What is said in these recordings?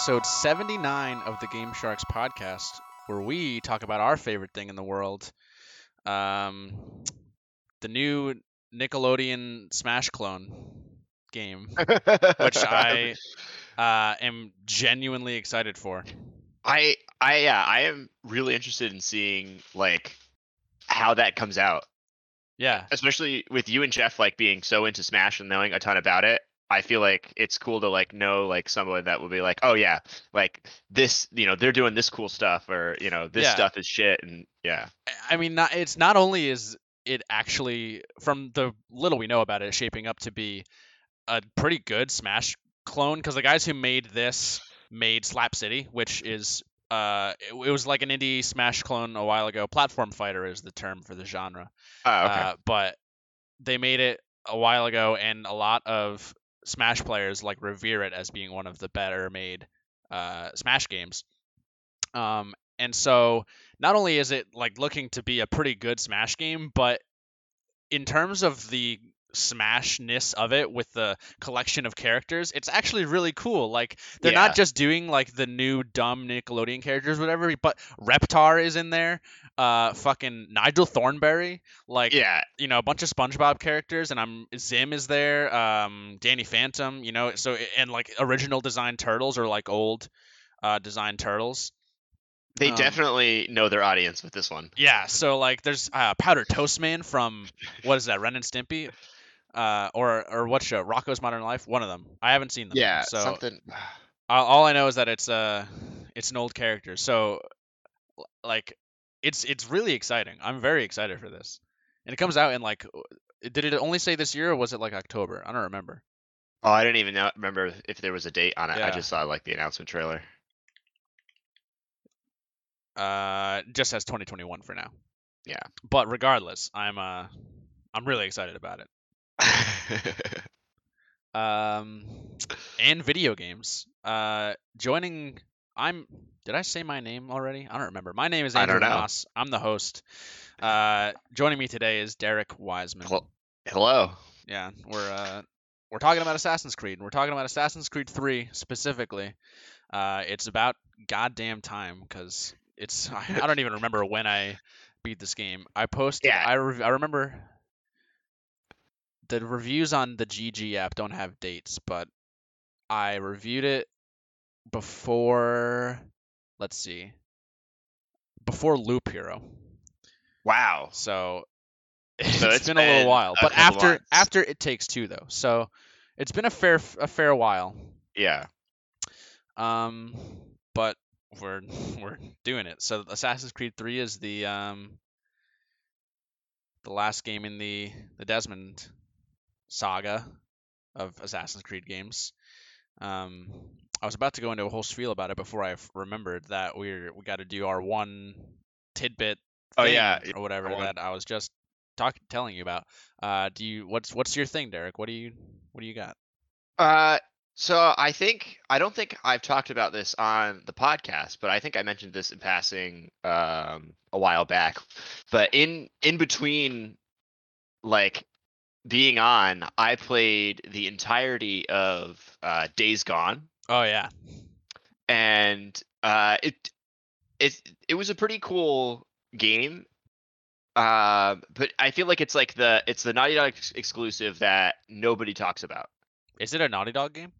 episode 79 of the Game Sharks podcast, where we talk about our favorite thing in the world um, the new Nickelodeon Smash clone game, which I uh, am genuinely excited for. I I yeah, I am really interested in seeing like how that comes out. Yeah. Especially with you and Jeff like being so into Smash and knowing a ton about it. I feel like it's cool to like know like someone that will be like, oh yeah, like this, you know, they're doing this cool stuff, or you know, this Yeah. stuff is shit, and yeah, I mean, not, it's not only is it actually, from the little we know about it, shaping up to be a pretty good Smash clone because the guys who made this made Slap City, which is uh, it, it was like an indie Smash clone a while ago. Platform fighter is the term for the genre. oh, okay, Uh, but they made it a while ago, and a lot of Smash players like revere it as being one of the better made uh, Smash games. Um, and so not only is it like looking to be a pretty good Smash game, but in terms of the smashness of it with the collection of characters it's actually really cool like they're Yeah. not just doing like the new dumb nickelodeon characters whatever but reptar is in there uh fucking nigel thornberry like yeah, you know a bunch of SpongeBob characters, and I'm Zim is there, um, Danny Phantom, you know, so and like original design turtles or like old uh, design turtles. they um, definitely know their audience with this one. Yeah, so like there's uh, Powder Toast Man from what is that, Ren and Stimpy, uh, or or what show, Rocko's Modern Life, one of them. I haven't seen them. Yeah, so something. all, I know is that it's uh it's an old character. So like it's it's really exciting. I'm very excited for this. And it comes out in like did it only say this year or was it like October? I don't remember. Oh, I didn't even know, remember if there was a date on it. I just saw like the announcement trailer. Uh just says 2021 for now. Yeah. But regardless, I'm uh I'm really excited about it. Um and video games. Uh joining I'm did I say my name already? I don't remember. My name is Andrew. Moss. I'm the host. Uh joining me today is Derek Wiseman. Hello. Yeah, we're uh we're talking about Assassin's Creed. and We're talking about Assassin's Creed 3 specifically. Uh it's about goddamn time cuz it's I, I don't even remember when I beat this game. I posted Yeah. I re- I remember the reviews on the GG app don't have dates, but I reviewed it before let's see. Before Loop Hero. Wow. So So it's it's been a little while, a but after months. after it takes two though, so it's been a fair a fair while. Yeah. Um, but we're we're doing it. So Assassin's Creed Three is the um the last game in the the Desmond saga of Assassin's Creed games. Um, I was about to go into a whole spiel about it before I f- remembered that we're we got to do our one tidbit. Oh, thing yeah, or whatever one- that I was just talking telling you about. Uh, do you what's what's your thing, Derek? What do you what do you got? Uh, so I think I don't think I've talked about this on the podcast, but I think I mentioned this in passing um a while back. But in in between, like being on, I played the entirety of uh, Days Gone, Oh yeah, and uh, it it it was a pretty cool game. Uh, but I feel like it's like the it's the Naughty Dog ex- exclusive that nobody talks about. is it a Naughty Dog game?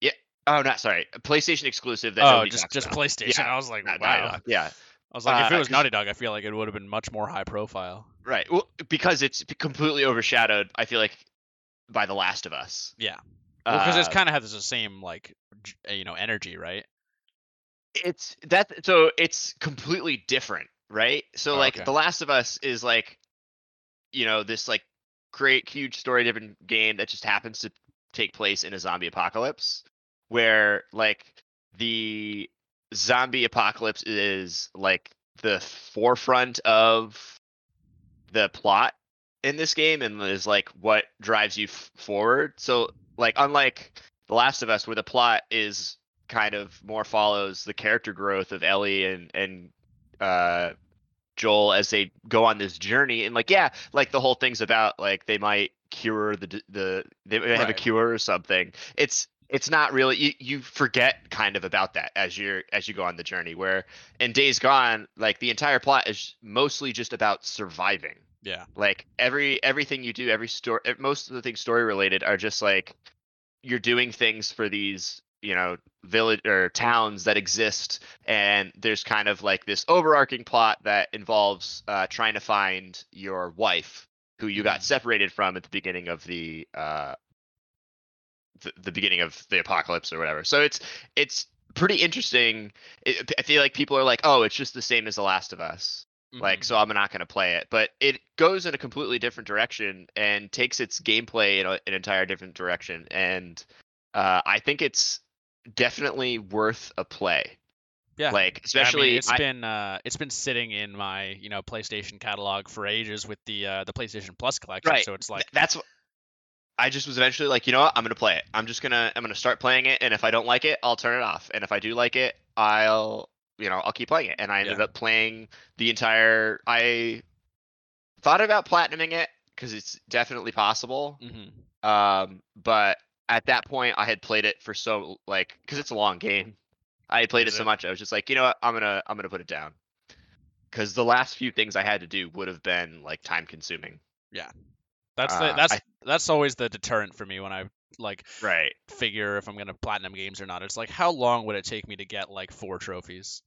Yeah. Oh, not sorry, a PlayStation exclusive that oh, nobody just talks just about. PlayStation. Yeah, I was like, wow. Yeah, I was like, if it was Naughty Dog, I feel like it would have been much more high profile. Right. Well, because it's completely overshadowed. I feel like by The Last of Us. Yeah. Well, because it's Uh, kind of has the same like you know energy, right? it's that so it's completely different, right? So Oh, like okay. The Last of Us is like, you know, this like great huge story driven game that just happens to take place in a zombie apocalypse, where like the zombie apocalypse is like the forefront of the plot in this game and is like what drives you f- forward. So like unlike The Last of Us where the plot is kind of more follows the character growth of Ellie and and uh Joel as they go on this journey and like yeah like the whole thing's about like they might cure the d- the they might have a cure or something. It's it's not really you, you forget kind of about that as you're as you go on the journey where in days gone like the entire plot is mostly just about surviving Yeah. like every everything you do every story most of the things story related are just like you're doing things for these you know village or towns that exist and there's kind of like this overarching plot that involves uh, trying to find your wife who you got Mhm. separated from at the beginning of the uh the, the beginning of the apocalypse or whatever so it's it's pretty interesting it, i feel like people are like oh it's just the same as the last of us like Mhm. so i'm not going to play it but it goes in a completely different direction and takes its gameplay in a, an entire different direction and uh, i think it's definitely worth a play yeah. like I mean, especially it's I- been uh, it's been sitting in my you know PlayStation catalog for ages with the uh, the PlayStation Plus collection. Right. So it's like that's i just was eventually like you know what i'm going to play it i'm just going to i'm going to start playing it and if i don't like it i'll turn it off and if i do like it i'll you know i'll keep playing it and i ended Yeah. up playing the entire i thought about platinuming it because it's definitely possible mhm. Um, but at that point, I had played it for so like because it's a long game. I had played it so it? much, I was just like, you know what, I'm gonna I'm gonna put it down. Because the last few things I had to do would have been like time consuming. That's the Uh, that's I- that's always the deterrent for me when I like Right. figure if I'm gonna platinum games or not. It's like how long would it take me to get like four trophies?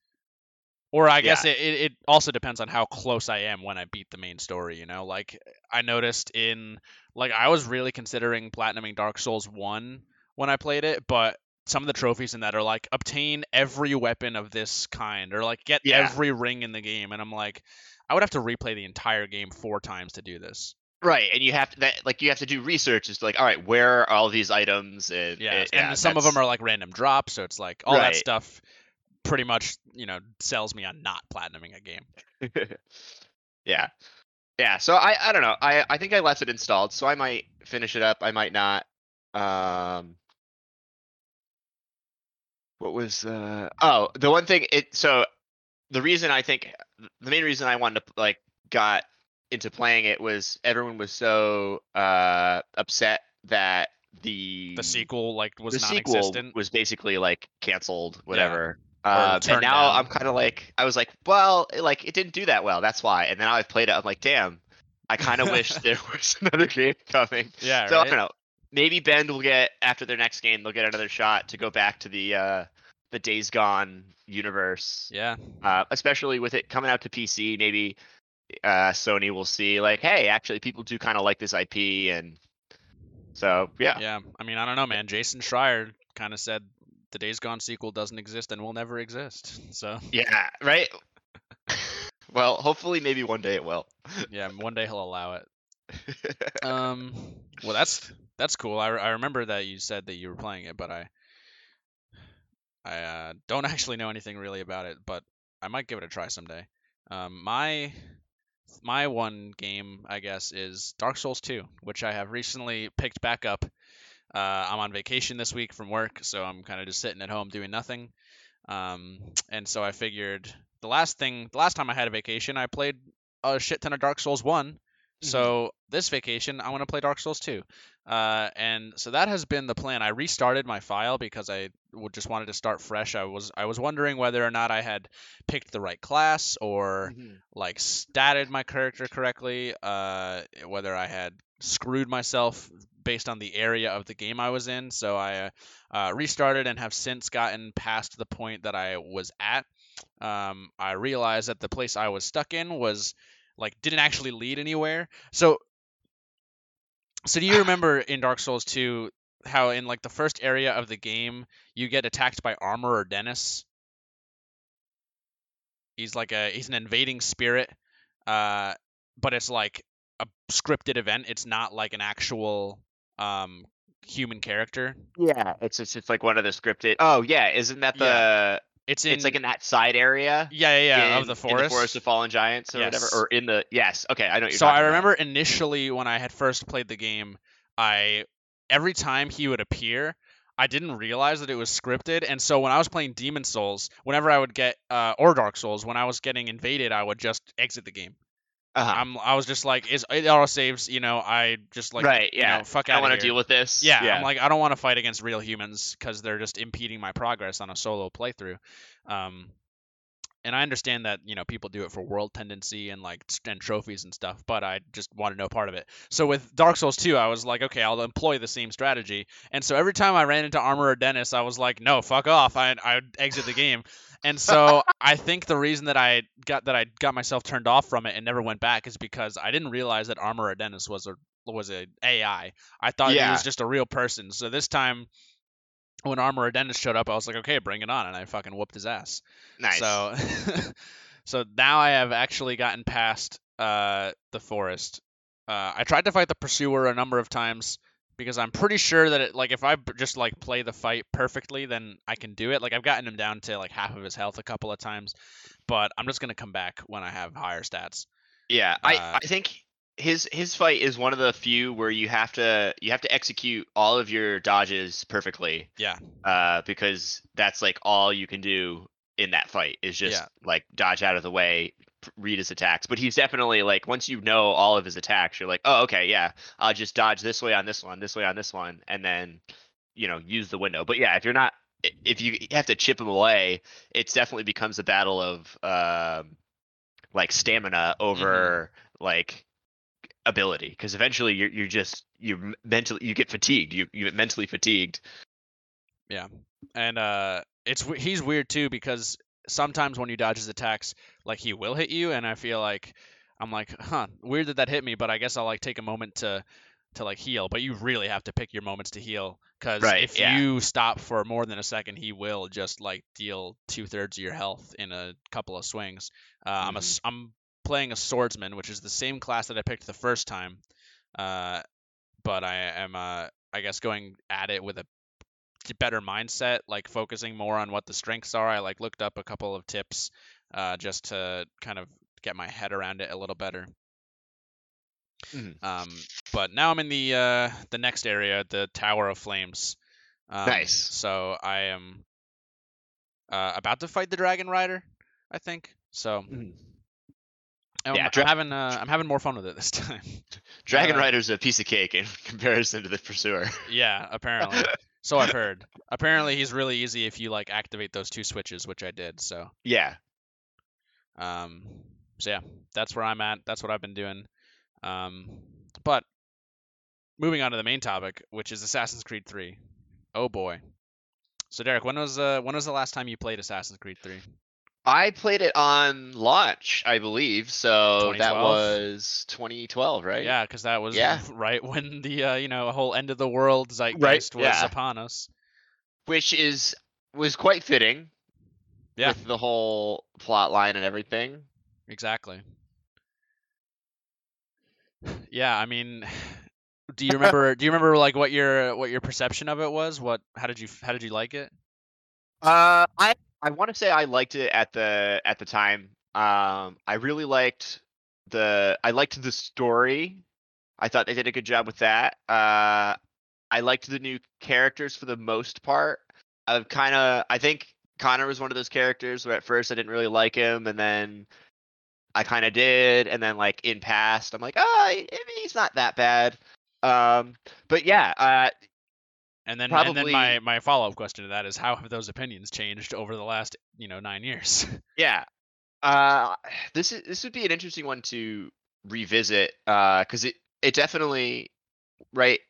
Or I guess it, it, it also depends on how close I am when I beat the main story, you know? Like I noticed in like I was really considering platinuming Dark Souls 1 when I played it, but some of the trophies in that are like obtain every weapon of this kind or like get Yeah. every ring in the game and I'm like I would have to replay the entire game four times to do this. Right, and you have to that like you have to do research as to like, all right, where are all these items? And Yeah, and, and some of them are like random drops, so it's like all Right. that stuff pretty much, you know, sells me on not platinuming a game. yeah, yeah. So I I don't know. I I think I left it installed, so I might finish it up. I might not. Um. What was uh oh the one thing it so the reason I think the main reason I wanted to like got into playing it was everyone was so uh upset that the The sequel like was the sequel was basically like canceled whatever. Um, and now down. i'm kind of like i was like well it- like it didn't do that well that's why. And then now i've played it i'm like damn i kind of wish there was another game coming. Yeah, so i right? don't know maybe bend will get after their next game they'll get another shot to go back to the uh the days gone universe. Yeah, uh, especially with it coming out to pc maybe uh sony will see like hey actually people do kind of like this ip and so yeah yeah. I mean, I don't know, man. Jason Schreier kind of said the Days Gone sequel doesn't exist and will never exist. So Yeah, right. well, hopefully, maybe one day it will. yeah, one day he'll allow it. Um, well, that's that's cool. I, I remember that you said that you were playing it, but I I uh, don't actually know anything really about it, but I might give it a try someday. Um, my my one game, I guess, is Dark Souls 2, which I have recently picked back up. Uh, I'm on vacation this week from work, so I'm kind of just sitting at home doing nothing. Um, and so I figured the last thing, the last time I had a vacation, I played a shit ton of Dark Souls 1. So this vacation, I want to play Dark Souls 2. Uh, and so that has been the plan. I restarted my file because I just wanted to start fresh. I was I was wondering whether or not I had picked the right class or Mhm. like statted my character correctly, uh, whether I had screwed myself based on the area of the game I was in. So I uh, uh, restarted and have since gotten past the point that I was at. Um, I realized that the place I was stuck in was like didn't actually lead anywhere. So, so do you remember in Dark Souls 2 how in like the first area of the game you get attacked by Armorer Dennis? He's like a he's an invading spirit, uh, but it's like a scripted event. It's not like an actual um human character. Yeah, it's, it's it's like one of the scripted. Oh yeah, isn't that the? It's in It's like in that side area. yeah yeah yeah in, of the in forest. the forest of fallen giants or Yes. whatever, or in the yes. Okay, I know. What you're so I talking about. remember initially when I had first played the game, I every time he would appear, I didn't realize that it was scripted, and so when I was playing Demon Souls, whenever I would get uh, or Dark Souls, when I was getting invaded, I would just exit the game. Uh-huh. I'm I was just like is it auto saves, you know, I just like right. you Yeah. know, fuck I don't want to deal with this. yeah, Yeah. I'm like I don't want to fight against real humans cuz they're just impeding my progress on a solo playthrough. Um and I understand that you know people do it for world tendency and like and trophies and stuff, but I just wanted no part of it. So with Dark Souls 2, I was like, okay, I'll employ the same strategy. And so every time I ran into Armorer Dennis, I was like, no, fuck off. I I exit the game. And so I think the reason that I got that I got myself turned off from it and never went back is because I didn't realize that Armor Dennis was a was a AI. I thought he was just a real person. So this time when Armor Dennis showed up, I was like, okay, bring it on, and I fucking whooped his ass. nice. So, so now I have actually gotten past uh, the forest. Uh, I tried to fight the pursuer a number of times because I'm pretty sure that it, like if I just like play the fight perfectly, then I can do it. Like I've gotten him down to like half of his health a couple of times, but I'm just gonna come back when I have higher stats. Yeah, I, Uh, I think his his fight is one of the few where you have to you have to execute all of your dodges perfectly. Yeah. Uh, because that's like all you can do in that fight is just Yeah. like dodge out of the way, read his attacks. But he's definitely like once you know all of his attacks, you're like, oh okay, yeah, I'll just dodge this way on this one, this way on this one, and then you know use the window. But yeah, if you're not if you have to chip him away, it definitely becomes a battle of um like stamina over like ability because eventually you're you're just you mentally you get fatigued you you get mentally fatigued yeah and uh it's he's weird too because sometimes when you dodge his attacks like he will hit you and i feel like i'm like huh weird that that hit me but i guess i'll like take a moment to to like heal but you really have to pick your moments to heal because Right, if yeah. you stop for more than a second he will just like deal two-thirds of your health in a couple of swings uh, i'm a Mhm. s- i'm playing a swordsman which is the same class that i picked the first time uh but i am uh i guess going at it with a better mindset, like focusing more on what the strengths are. I like looked up a couple of tips uh, just to kind of get my head around it a little better. Mhm. Um, but now I'm in the uh, the next area, the Tower of Flames. Um, Nice. So I am uh, about to fight the Dragon Rider, I think. So I'm, Yeah, I'm dra- having uh, I'm having more fun with it this time. dragon Uh, rider's a piece of cake in comparison to the pursuer yeah, apparently. So I've heard. Apparently he's really easy if you like activate those two switches, which I did. So yeah Um, so yeah, that's where I'm at. That's what I've been doing. Um, but moving on to the main topic, which is Assassin's Creed 3. Oh boy. So Derek, when was uh, when was the last time you played Assassin's Creed 3? I played it on launch i believe so that was 2012 right Yeah, because that was Yeah. right when the uh, you know whole end of the world zeitgeist was yeah. upon us. which is was quite fitting Yeah. with the whole plot line and everything Exactly. Yeah, I mean, do you remember? do you remember like what your what your perception of it was? What how did you how did you like it? Uh, I I want to say I liked it at the at the time. Um, I really liked the I liked the story. I thought they did a good job with that. Uh, I liked the new characters for the most part. I've kind of I think Connor was one of those characters where at first I didn't really like him, and then I kind of did, and then like in past I'm like, oh, I I he's not that bad. Um, but yeah, uh, And then, and then my, my follow up question to that is how have those opinions changed over the last you know nine years? Yeah. Uh this is this would be an interesting one to revisit uh cuz it it definitely right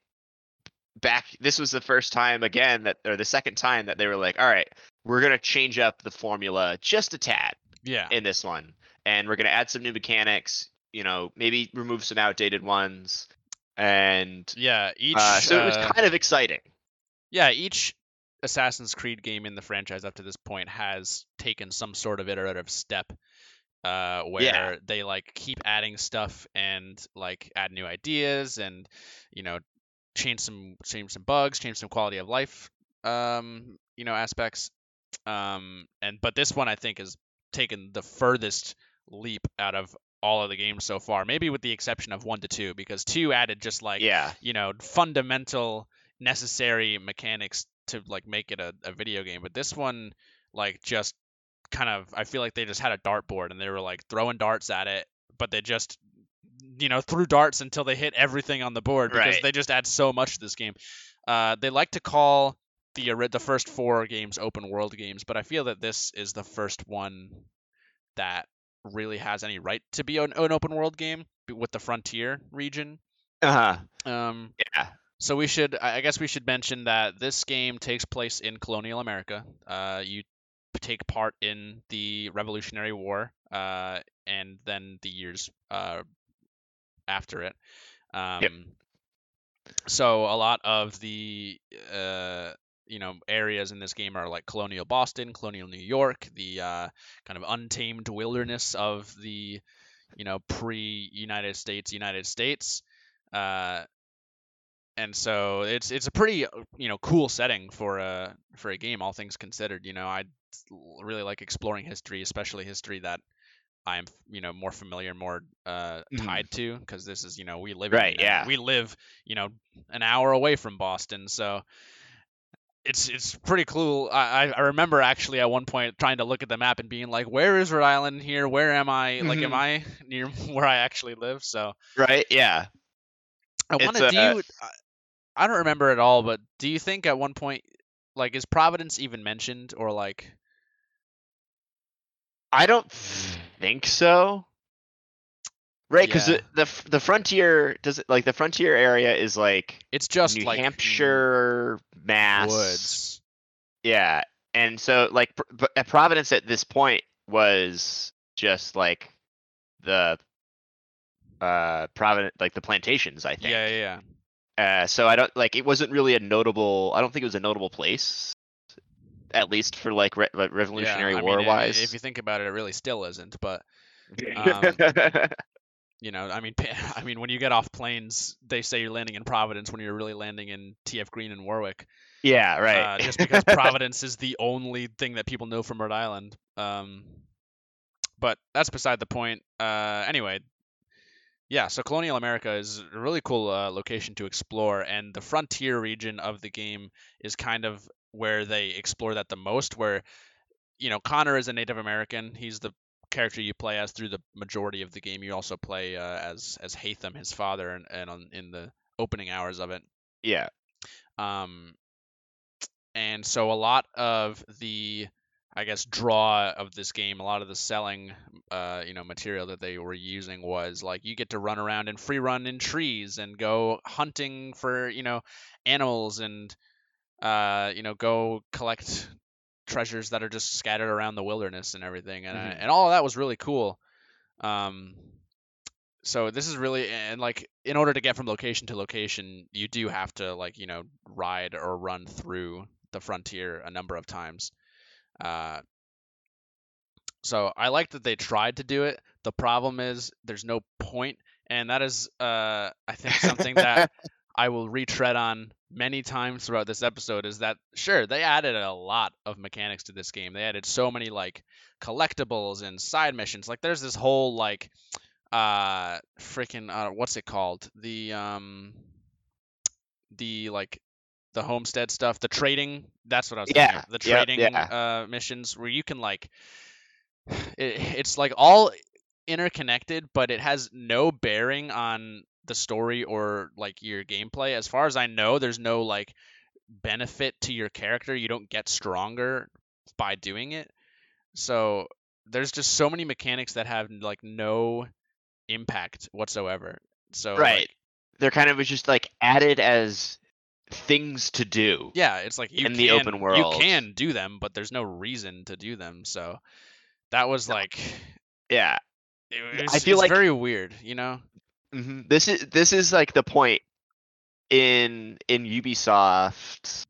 back this was the first time again that or the second time that they were like all right we're going to change up the formula just a tad yeah, in this one and we're going to add some new mechanics you know maybe remove some outdated ones and yeah. Each uh, so it was uh, kind of exciting yeah each Assassin's Creed game in the franchise up to this point has taken some sort of iterative step. Uh, where they like keep adding stuff and like add new ideas and you know change some change some bugs, change some quality of life um, you know aspects. Um, and but this one I think has taken the furthest leap out of all of the games so far, maybe with the exception of one to two, because two added just like yeah you know fundamental necessary mechanics to like make it a, a video game but this one like just kind of i feel like they just had a dartboard and they were like throwing darts at it but they just you know threw darts until they hit everything on the board because Right. they just add so much to this game. Uh, they like to call the the first four games open world games, but I feel that this is the first one that really has any right to be an, an open world game with the frontier region. Uh huh. Um, Yeah. So we should, I guess we should mention that this game takes place in colonial America. Uh, you take part in the Revolutionary War, uh, and then the years uh, after it. Um, So a lot of the uh, you know areas in this game are like colonial Boston, colonial New York, the uh, kind of untamed wilderness of the you know pre-United States United States. Uh, and so it's it's a pretty uh, you know cool setting for a for a game all things considered you know i really like exploring history especially history that i'm you know more familiar more uh Mhm. tied to because this is you know we live Right, in, yeah. we live you know an hour away from boston so it's it's pretty cool. I, I- remember actually at one point trying to look at the map and being like, "Where is Rhode Island here? Where am I? Like, am Mhm. I near where I actually live?" So Right. Yeah. I want to. Do a- you? I- don't remember at all, but do you think at one point, like, is Providence even mentioned, or like, I don't think so. Right, because Yeah. the, the the frontier does it like the frontier area is like it's just New like Hampshire, Mass, woods? Yeah, and so like but at Providence at this point was just like the uh Providence like the plantations, I think. Yeah, yeah, yeah. Uh, so I don't like it wasn't really a notable. I don't think it was a notable place, at least for like re- Revolutionary yeah, War mean, wise. If you think about it, it really still isn't. But you know, I mean, I mean, when you get off planes, they say you're landing in Providence when you're really landing in TF Green and Warwick. yeah, right. uh, just because Providence is the only thing that people know from Rhode Island. Um, but that's beside the point. Uh, anyway, yeah. So colonial America is a really cool uh, location to explore, and the frontier region of the game is kind of where they explore that the most. Where you know Connor is a Native American. He's the character you play as through the majority of the game. You also play uh, as as Haytham, his father, and, and on, in the opening hours of it. yeah, Um, and so a lot of the, I guess, draw of this game, a lot of the selling, uh, you know, material that they were using was like you get to run around and free run in trees and go hunting for, you know, animals and, uh, you know, go collect treasures that are just scattered around the wilderness and everything, and I- Mhm. and all of that was really cool. Um, so this is really and like in order to get from location to location you do have to like you know ride or run through the frontier a number of times uh so i like that they tried to do it. The problem is there's no point and that is uh i think something that i will retread on many times throughout this episode is that sure they added a lot of mechanics to this game. They added so many like collectibles and side missions. Like there's this whole like uh freaking uh, what's it called? The um the like the homestead stuff the trading that's what i was thinking Yeah, the yep, trading yeah. uh missions where you can like it, it's like all interconnected but it has no bearing on the story or like your gameplay as far as i know there's no like benefit to your character you don't get stronger by doing it so there's just so many mechanics that have like no impact whatsoever. So right. like, They're kind of just like added as things to do. yeah, it's like you In can, the open world. You can do them, but there's no reason to do them. So that was like Yeah. it I feel it's like- very weird, you know? hmm This is this is like the point in in Ubisoft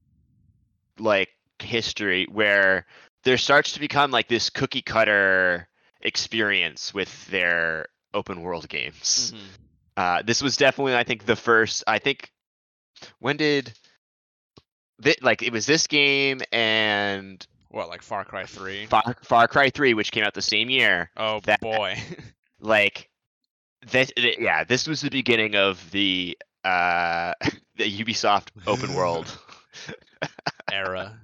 like history where there starts to become like this cookie cutter experience with their open world games. Mhm. Uh, this was definitely, I think, the first. I think when did thi- like it was this game and What like Far Cry 3? Far, Far Cry Three, which came out the same year. oh that- boy. Like this, yeah, this was the beginning of the uh the Ubisoft open world. Era.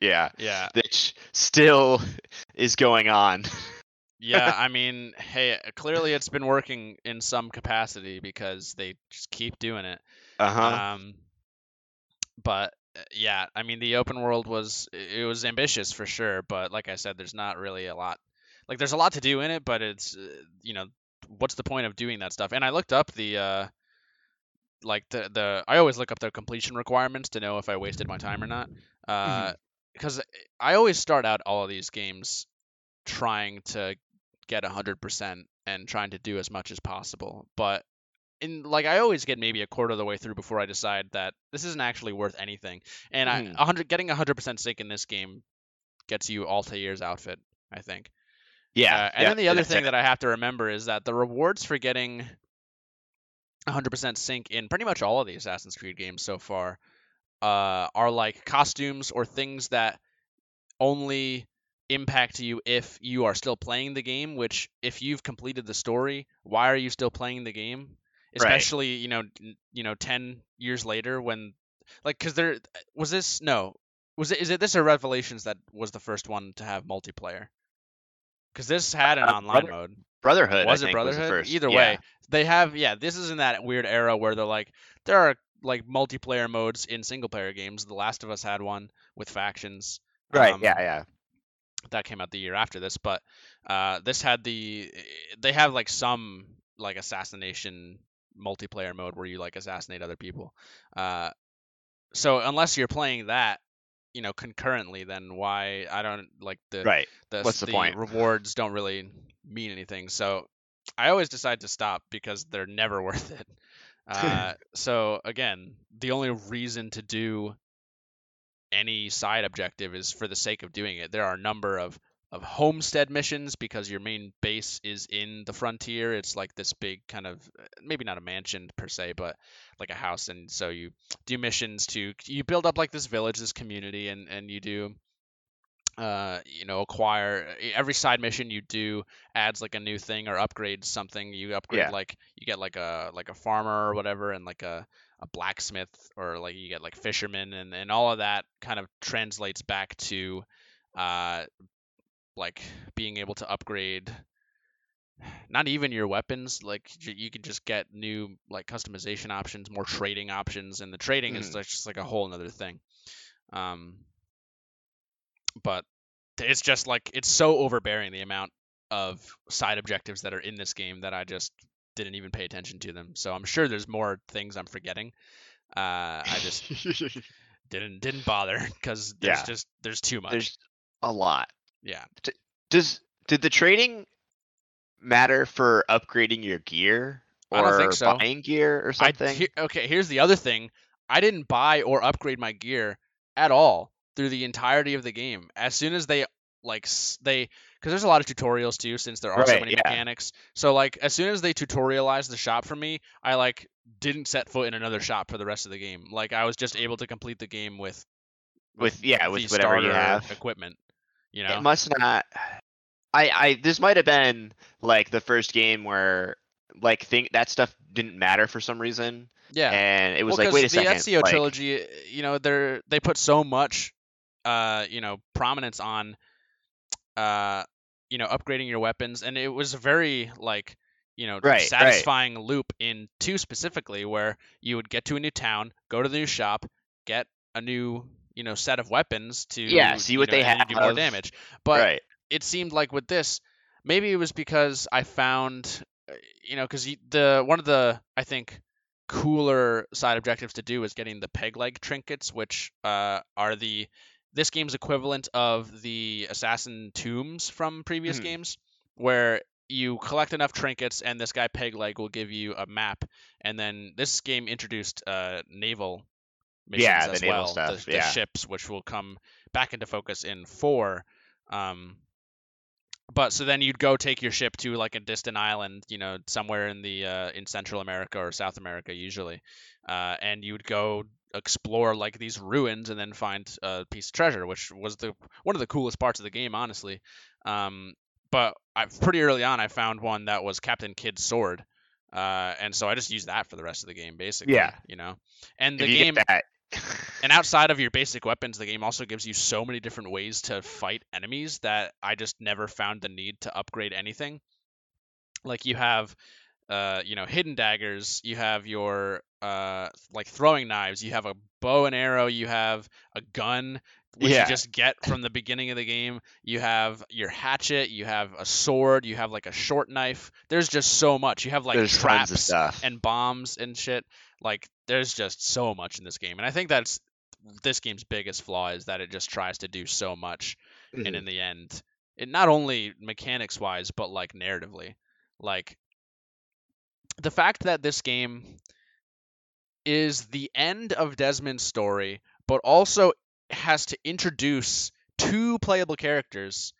yeah, Yeah. which still is going on. yeah, I mean, hey, clearly it's been working in some capacity because they just keep doing it. Uh huh. Um, but uh, yeah, I mean, the open world was it was ambitious for sure, but like I said, there's not really a lot. Like, there's a lot to do in it, but it's uh, you know, what's the point of doing that stuff? And I looked up the uh, like the the I always look up the completion requirements to know if I wasted my time or not. Uh, because I always start out all of these games trying to get 100% and trying to do as much as possible. But in like I always get maybe a quarter of the way through before I decide that this isn't actually worth anything. And Mhm. I 100 getting 100% sync in this game gets you Altair's outfit, I think. Yeah. Uh, and yeah, then the other thing it. that I have to remember is that the rewards for getting 100% sync in pretty much all of the Assassin's Creed games so far uh, are like costumes or things that only impact you if you are still playing the game. Which, if you've completed the story, why are you still playing the game? Right. Especially, you know, you know, ten years later when, like, because there was this no, was it is it this or Revelations that was the first one to have multiplayer? Because this had an Uh, online Brother- mode. Brotherhood. Was I it think, Was Brotherhood? the first. Either yeah. way, they have yeah. This is in that weird era where they're like there are like multiplayer modes in single player games. The Last of Us had one with factions. Right. um, yeah. Yeah. That came out the year after this, but uh, this had the they have like some like assassination multiplayer mode where you like assassinate other people. Uh, so unless you're playing that, you know, concurrently, then why I don't like the Right. the, What's the point? rewards don't really mean anything. So I always decide to stop because they're never worth it. Uh, so again, the only reason to do any side objective is for the sake of doing it. There are a number of of homestead missions because your main base is in the frontier. It's like this big kind of maybe not a mansion per se, but like a house and so you do missions to you build up like this village, this community and and you do uh you know acquire every side mission you do adds like a new thing or upgrades something you upgrade Yeah. like you get like a like a farmer or whatever and like a a blacksmith or like you get like fishermen and and all of that kind of translates back to uh like being able to upgrade not even your weapons like you can just get new like customization options more trading options and the trading is Mhm. just like a whole another thing um but it's just like it's so overbearing the amount of side objectives that are in this game that I just didn't even pay attention to them. So I'm sure there's more things I'm forgetting. Uh, I just didn't didn't bother because there's Yeah. just there's too much. There's a lot. Yeah. Does did the trading matter for upgrading your gear or I don't think so. buying gear or I, something? he- okay, here's the other thing. I didn't buy or upgrade my gear at all through the entirety of the game. As soon as they like they because there's a lot of tutorials too since there are so many yeah. mechanics. So like as soon as they tutorialized the shop for me, I like didn't set foot in another shop for the rest of the game. Like I was just able to complete the game with with yeah, with whatever you have. equipment. You know? It must not. I I this might have been like the first game where like think that stuff didn't matter for some reason, yeah. and it was well, like wait a the second, Ezio like, trilogy, you know, they're they put so much, uh, you know, prominence on, uh, you know, upgrading your weapons, and it was a very like, you know, Right, right. satisfying loop in two specifically, where you would get to a new town, go to the new shop, get a new, you know, set of weapons to Yeah, see what know, they and do more damage. But right, it seemed like with this, maybe it was because I found, uh, you know, because the one of the I think cooler side objectives to do is getting the peg leg trinkets, which uh, are the this game's equivalent of the assassin tombs from previous Mhm. games, where you collect enough trinkets and this guy peg leg will give you a map, and then this game introduced uh, naval missions Yeah, the as naval well, stuff, the, the yeah. ships, which will come back into focus in four. Um, but so then you'd go take your ship to like a distant island, you know, somewhere in the uh, in Central America or South America usually, uh, and you'd go explore like these ruins and then find a piece of treasure, which was the one of the coolest parts of the game, honestly. Um, but I, pretty early on, I found one that was Captain Kidd's sword, uh, and so I just use that for the rest of the game, basically. Yeah. you know, and the game get that and outside of your basic weapons, the game also gives you so many different ways to fight enemies that I just never found the need to upgrade anything. Like you have uh, you know, hidden daggers, you have your uh, like throwing knives, you have a bow and arrow, you have a gun, which Yeah. you just get from the beginning of the game. You have your hatchet, you have a sword, you have like a short knife. There's just so much. You have like There's traps tons of stuff. and bombs and shit. Like there's just so much in this game, and I think that's this game's biggest flaw is that it just tries to do so much, and Mhm. in the end, it not only mechanics wise, but like narratively, like the fact that this game is the end of Desmond's story, but also has to introduce two playable characters,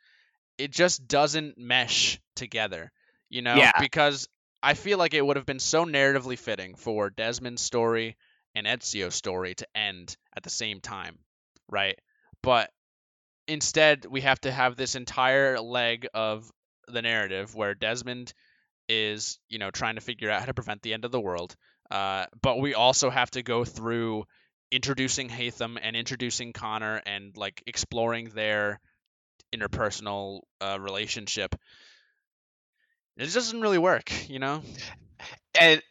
it just doesn't mesh together, you know? Yeah. Because I feel like it would have been so narratively fitting for Desmond's story and Ezio's story to end at the same time, right? But instead, we have to have this entire leg of the narrative where Desmond is, you know, trying to figure out how to prevent the end of the world. Uh, but we also have to go through introducing Haytham and introducing Connor and like exploring their interpersonal uh, relationship. It just doesn't really work, you know. and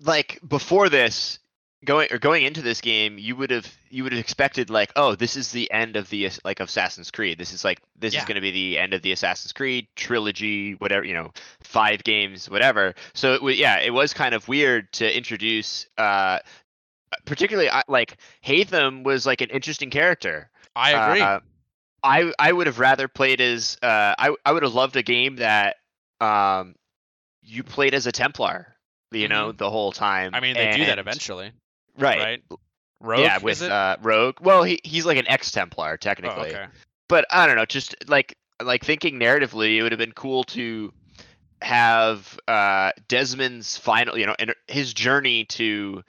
like before this going or going into this game you would have you would have expected like oh this is the end of the like of assassin's creed this is like this is going to be the end of the assassin's creed trilogy whatever you know five games whatever so it, wa- yeah it was kind of weird to introduce uh particularly I- like Haytham was like an interesting character I agree. uh, I I would have rather played as uh, I I would have loved a game that um you played as a Templar, you know, the whole time. Mm-hmm. I mean, they do that eventually, right? right? Rogue, yeah, with it? uh, Rogue. Well, he he's like an ex Templar oh, technically, okay. but I don't know. Just like like thinking narratively, it would have been cool to have uh Desmond's final, you know, and his journey to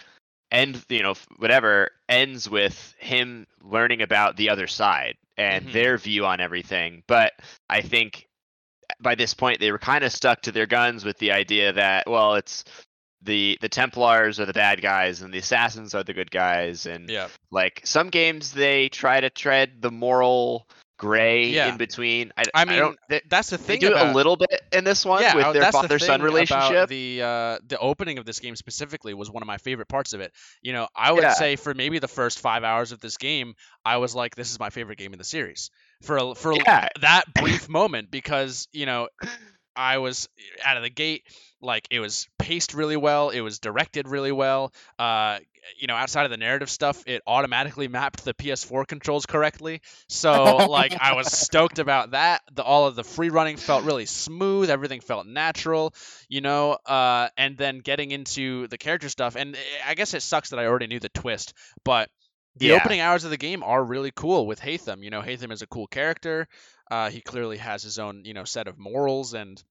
end, you know, whatever ends with him learning about the other side and Mhm. their view on everything. But I think by this point they were kind of stuck to their guns with the idea that well, it's the the Templars are the bad guys and the assassins are the good guys and Yeah. like some games they try to tread the moral gray Yeah. in between. I, I I mean, don't, they, That's the they thing do about it a little bit in this one yeah, with uh, their that's the father son relationship. The uh, the opening of this game specifically was one of my favorite parts of it. You know, I would Yeah. say for maybe the first five hours of this game, I was like, "This is my favorite game in the series." For a- for that brief moment, because you know, I was out of the gate like it was paced really well, it was directed really well. Uh, you know, outside of the narrative stuff, it automatically mapped the PS4 controls correctly. So like I was stoked about that. The all of the free running felt really smooth. Everything felt natural, you know. Uh, and then getting into the character stuff, and eh, I guess it sucks that I already knew the twist, but the Yeah. opening hours of the game are really cool with Haytham. You know, Haytham is a cool character. Uh, he clearly has his own, you know, set of morals and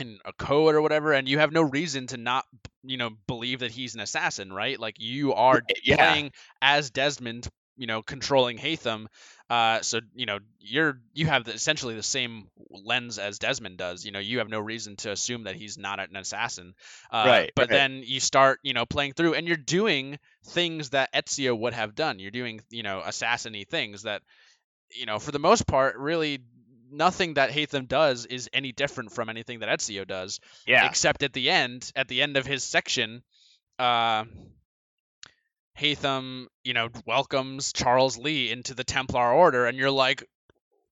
and a code or whatever, and you have no reason to not, you know, believe that he's an assassin, right? Like you are yeah. playing as Desmond, you know, controlling Haytham. Uh, so you know you're you have the, essentially the same lens as Desmond does. You know, you have no reason to assume that he's not an assassin. Uh, Right, But right. then you start, you know, playing through, and you're doing things that Ezio would have done. You're doing, you know, assassiny things that, you know, for the most part, really nothing that Haytham does is any different from anything that Ezio does Yeah, except at the end, at the end of his section, uh, Haytham, you know, welcomes Charles Lee into the Templar Order, and you're like,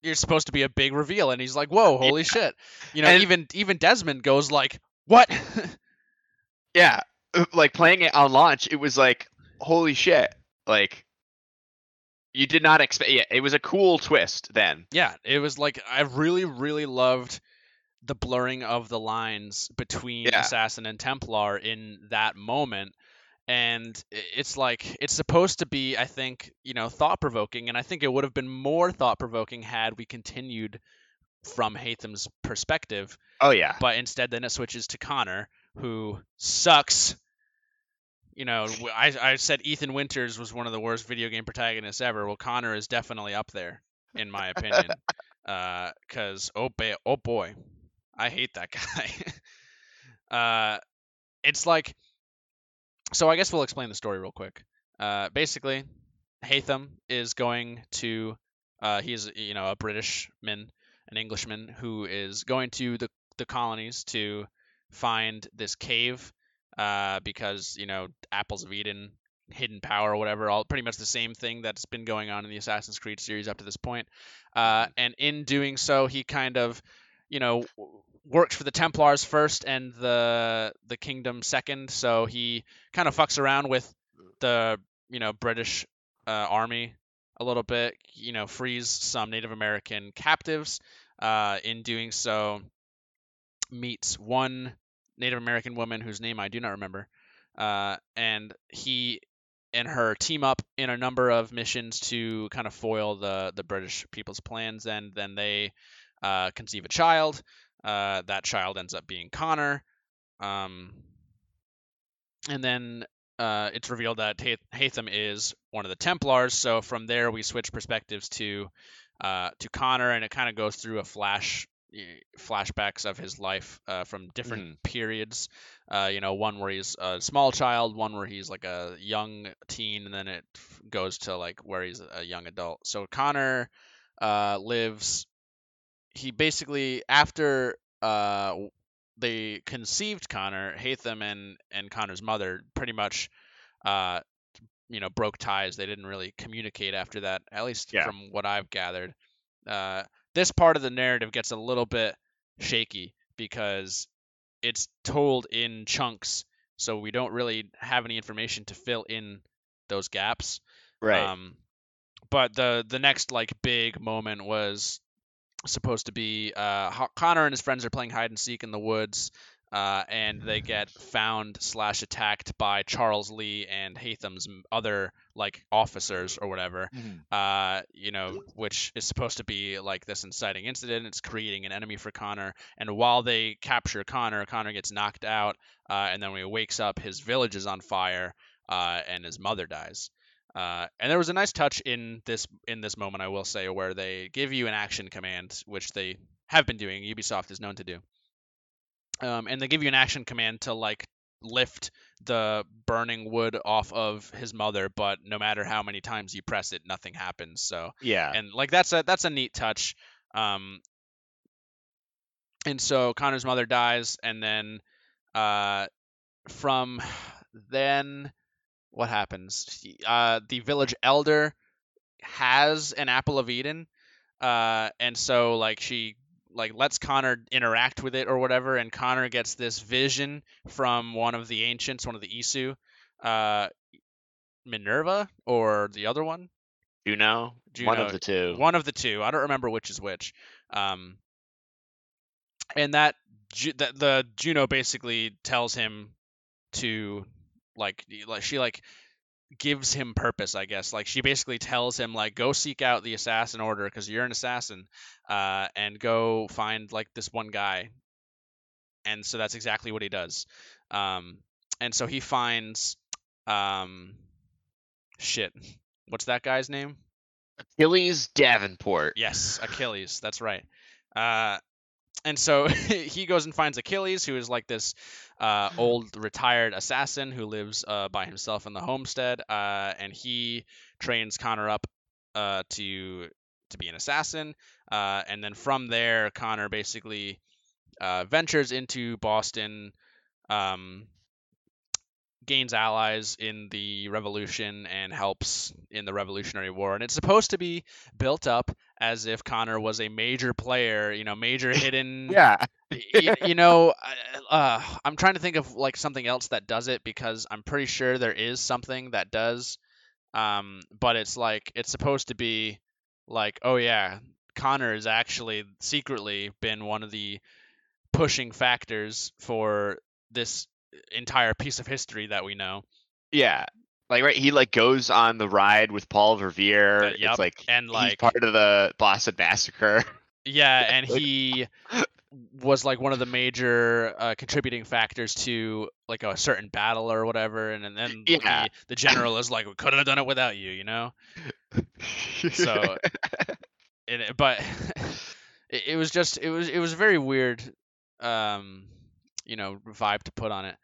you're supposed to be a big reveal, and he's like, whoa, holy shit, you know, And- even even Desmond goes like, what? yeah. Uh, Like playing it on launch, it was like holy shit. Like you did not expect. Yeah, it was a cool twist then. yeah, it was like I really really loved the blurring of the lines between Yeah. assassin and Templar in that moment. And it's like it's supposed to be, I think, you know, thought provoking, and I think it would have been more thought provoking had we continued from Haytham's perspective. Oh yeah. But instead, then it switches to Connor, who sucks. You know, I, I said Ethan Winters was one of the worst video game protagonists ever. Well, Connor is definitely up there, in my opinion. Because oh, ba- oh boy, I hate that guy. uh, it's like, so I guess we'll explain the story real quick. Uh, basically, Haytham is going to. Uh, he's you know a Britishman, an Englishman who is going to the the colonies to find this cave uh, because you know apples of Eden, hidden power, or whatever, all pretty much the same thing that's been going on in the Assassin's Creed series up to this point. Uh, and in doing so, he kind of, you know, works for the Templars first and the the Kingdom second. So he kind of fucks around with the you know British uh, army a little bit. You know, frees some Native American captives. Uh, in doing so, meets one Native American woman whose name I do not remember, uh, and he and her team up in a number of missions to kind of foil the the British people's plans. And then they uh, conceive a child. Uh, that child ends up being Connor. Um, and then uh, it's revealed that Haytham is one of the Templars. So from there, we switch perspectives to uh, to Connor, and it kind of goes through a flash flashbacks of his life uh, from different mm. periods. Uh, you know, one where he's a small child, one where he's like a young teen, and then it goes to like where he's a young adult. So Connor uh, lives. He basically after uh, they conceived Connor, Haytham and and Connor's mother pretty much. Uh, you know, broke ties. They didn't really communicate after that, at least yeah. from what I've gathered. This part of the narrative gets a little bit shaky because it's told in chunks, so we don't really have any information to fill in those gaps. Right. Um, but the the next like big moment was supposed to be uh, Connor and his friends are playing hide and seek in the woods, uh, and they get found slash attacked by Charles Lee and Haytham's other like officers or whatever. Mm-hmm. Uh, you know, which is supposed to be like this inciting incident. It's creating an enemy for Connor, and while they capture Connor, Connor gets knocked out, uh, and then when he wakes up, his village is on fire, uh, and his mother dies. Uh, and there was a nice touch in this in this moment, I will say, where they give you an action command, which they have been doing. Ubisoft is known to do um, and they give you an action command to like lift the burning wood off of his mother but no matter how many times you press it nothing happens so yeah. and like that's a that's a neat touch um and so connor's mother dies and then uh from then what happens? Uh the village elder has an apple of eden uh and so like she like lets Connor interact with it or whatever, and Connor gets this vision from one of the ancients, one of the Isu, uh, Minerva or the other one. Juno, Juno, one of the two. One of the two. I don't remember which is which. Um, and that, that the Juno basically tells him to like like she like gives him purpose, I guess. Like she basically tells him like go seek out the assassin order because you're an assassin, uh, and go find like this one guy. And so that's exactly what he does. Um, and so he finds, um, shit, what's that guy's name? Achilles Davenport. Yes, Achilles. That's right. Uh, and so he goes and finds Achilles, who is like this uh, old retired assassin who lives uh, by himself in the homestead, uh, and he trains Connor up uh, to to be an assassin, uh, and then from there, Connor basically uh, ventures into Boston. Um, gains allies in the revolution and helps in the Revolutionary War. And it's supposed to be built up as if Connor was a major player, you know, major hidden. yeah. you, you, know, uh, I'm trying to think of like something else that does it because I'm pretty sure there is something that does. Um, but it's like it's supposed to be like, oh yeah, Connor has actually secretly been one of the pushing factors for this entire piece of history that we know. Yeah. Like right, he like goes on the ride with Paul Revere. Uh, yep. It's like and like part of the Boston Massacre. Yeah, and he was like one of the major uh, contributing factors to like a certain battle or whatever, and, and then yeah. the, the general is like, "We couldn't have done it without you," you know. so, it, but it, it was just it was it was very weird, um, you know, vibe to put on it.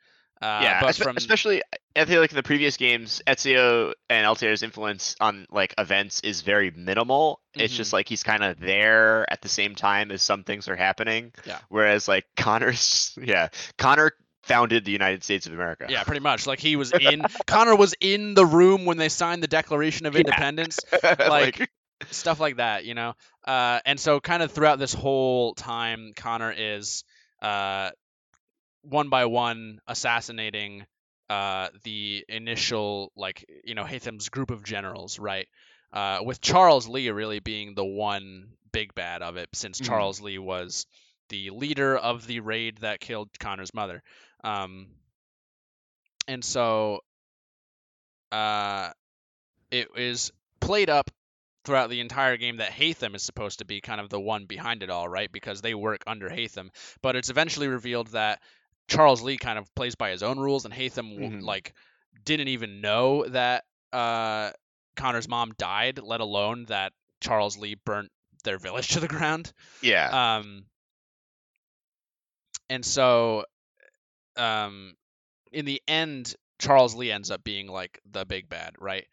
Uh, yeah, from especially I feel like in the previous games, Ezio and Altair's influence on like events is very minimal. It's just Mhm. like he's kind of there at the same time as some things are happening. Yeah. Whereas like Connor's, yeah, Connor founded the United States of America. yeah, pretty much like he was in Connor was in the room when they signed the Declaration of Yeah. Independence. like- stuff like that, you know. Uh, and so kind of throughout this whole time, Connor is uh, one by one assassinating uh, the initial like you know Haytham's group of generals, right? Uh, with Charles Lee really being the one big bad of it, since Mhm. Charles Lee was the leader of the raid that killed Connor's mother. Um, and so uh, it is played up throughout the entire game that Haytham is supposed to be kind of the one behind it all, right? Because they work under Haytham. But it's eventually revealed that Charles Lee kind of plays by his own rules, and Haytham w Mhm. like didn't even know that uh, Connor's mom died, let alone that Charles Lee burnt their village to the ground. yeah, Um, and so, um, in the end, Charles Lee ends up being like the big bad, right?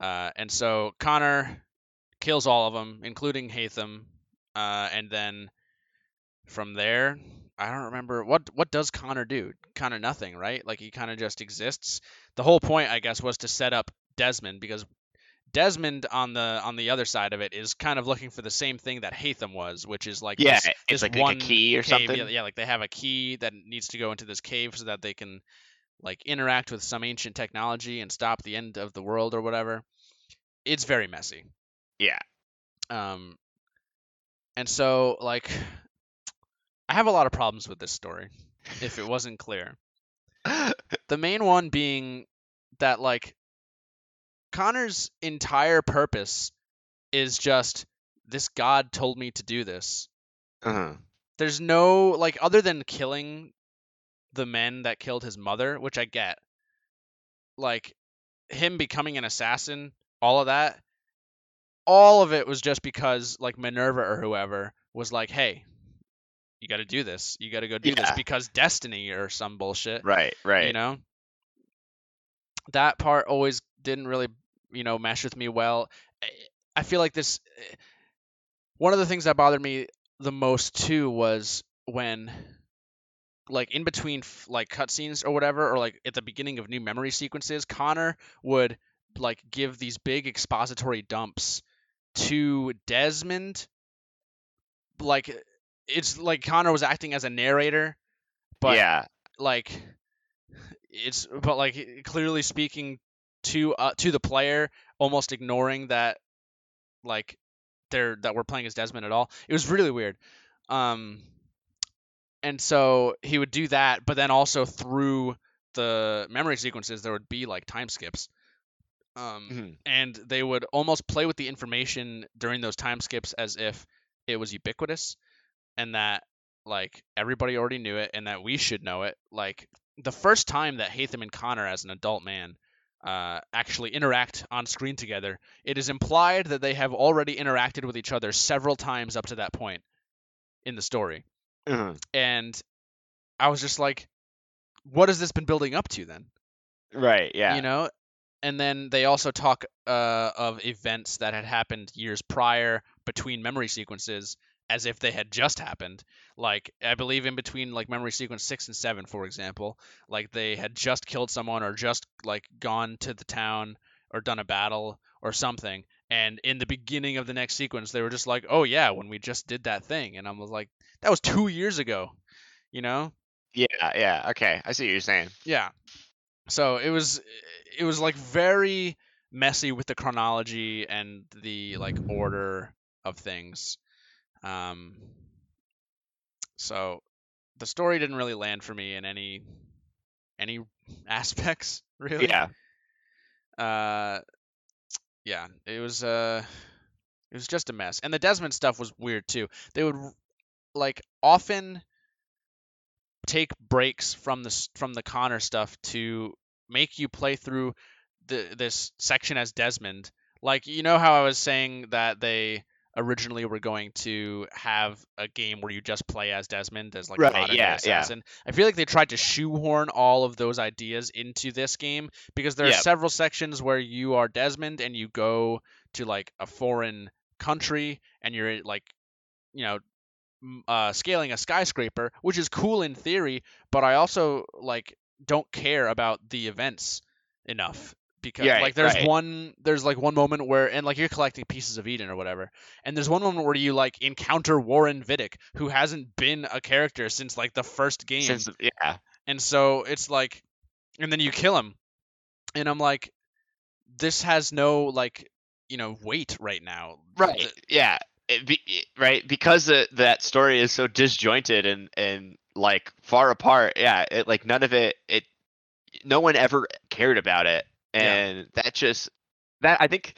Uh, and so Connor kills all of them, including Haytham, uh, and then from there, I don't remember what what does Connor do? Kind of nothing, right? Like he kind of just exists. The whole point, I guess, was to set up Desmond because Desmond on the on the other side of it is kind of looking for the same thing that Haytham was, which is like yeah. this, it's this like, like one a key or cave. something. Yeah, yeah, like they have a key that needs to go into this cave so that they can like interact with some ancient technology and stop the end of the world or whatever. It's very messy. Yeah. Um and so like I have a lot of problems with this story if it wasn't clear. The main one being that like Connor's entire purpose is just this god told me to do this. uh-huh. There's no like other than killing the men that killed his mother, which I get. Like him becoming an assassin, all of that, all of it was just because like Minerva or whoever was like, "Hey, you got to do this. You got to go do this because destiny or some bullshit." Right, right. You know? That part always didn't really, you know, mesh with me well. I- feel like this eh, one of the things that bothered me the most too was when like in between f- like cutscenes or whatever or like at the beginning of new memory sequences Connor would like give these big expository dumps to Desmond like it's like Connor was acting as a narrator but yeah, like it's but like clearly speaking to uh, to the player almost ignoring that like they're that we're playing as Desmond at all. It was really weird. Um and so he would do that but then also through the memory sequences there would be like time skips. Um Mhm. and they would almost play with the information during those time skips as if it was ubiquitous and that like everybody already knew it and that we should know it like the first time that Haytham and Connor as an adult man uh, actually interact on screen together it is implied that they have already interacted with each other several times up to that point in the story uh-huh. and I was just like what has this been building up to then right, yeah. you know and then they also talk uh, of events that had happened years prior between memory sequences as if they had just happened like i believe in between like memory sequence 6 and 7 for example like they had just killed someone or just like gone to the town or done a battle or something and in the beginning of the next sequence they were just like oh yeah when we just did that thing and i was like that was 2 years ago you know Yeah, yeah. Okay, I see what you're saying. yeah. So it was it was like very messy with the chronology and the like order of things. Um so the story didn't really land for me in any any aspects really. Yeah, Uh yeah, it was uh it was just a mess. And the Desmond stuff was weird too. They would like often take breaks from the from the Connor stuff to make you play through the this section as Desmond. Like you know how I was saying that they originally we were going to have a game where you just play as Desmond as like Right, a modern yeah, yeah. assassin. I feel like they tried to shoehorn all of those ideas into this game because there are Yep. several sections where you are Desmond and you go to like a foreign country and you're like you know uh, scaling a skyscraper, which is cool in theory, but I also like don't care about the events enough because Yeah, like there's right. one there's like one moment where and like you're collecting pieces of Eden or whatever, and there's one moment where you like encounter Warren Vidic who hasn't been a character since like the first game, Since yeah, and so it's like, and then you kill him, and I'm like, this has no like you know weight right now. right, The- yeah, be, right because the, that story is so disjointed and and like far apart. Yeah, it like none of it. It no one ever cared about it, Yeah. and that just that I think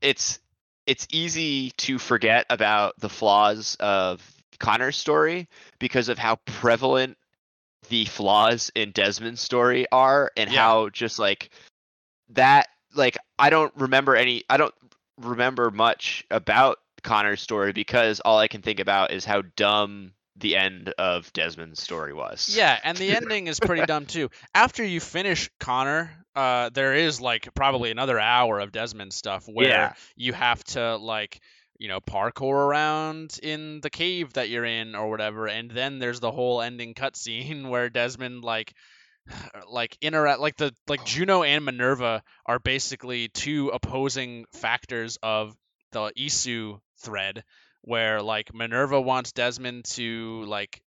it's it's easy to forget about the flaws of Connor's story because of how prevalent the flaws in Desmond's story are and Yeah. how just like that like I don't remember any I don't remember much about Connor's story because all I can think about is how dumb the end of Desmond's story was. Yeah, and the ending is pretty dumb too. After you finish Connor, uh, there is like probably another hour of Desmond stuff where Yeah. you have to like you know parkour around in the cave that you're in or whatever, and then there's the whole ending cutscene where Desmond like like interact like the like Juno and Minerva are basically two opposing factors of the Isu thread where like Minerva wants Desmond to like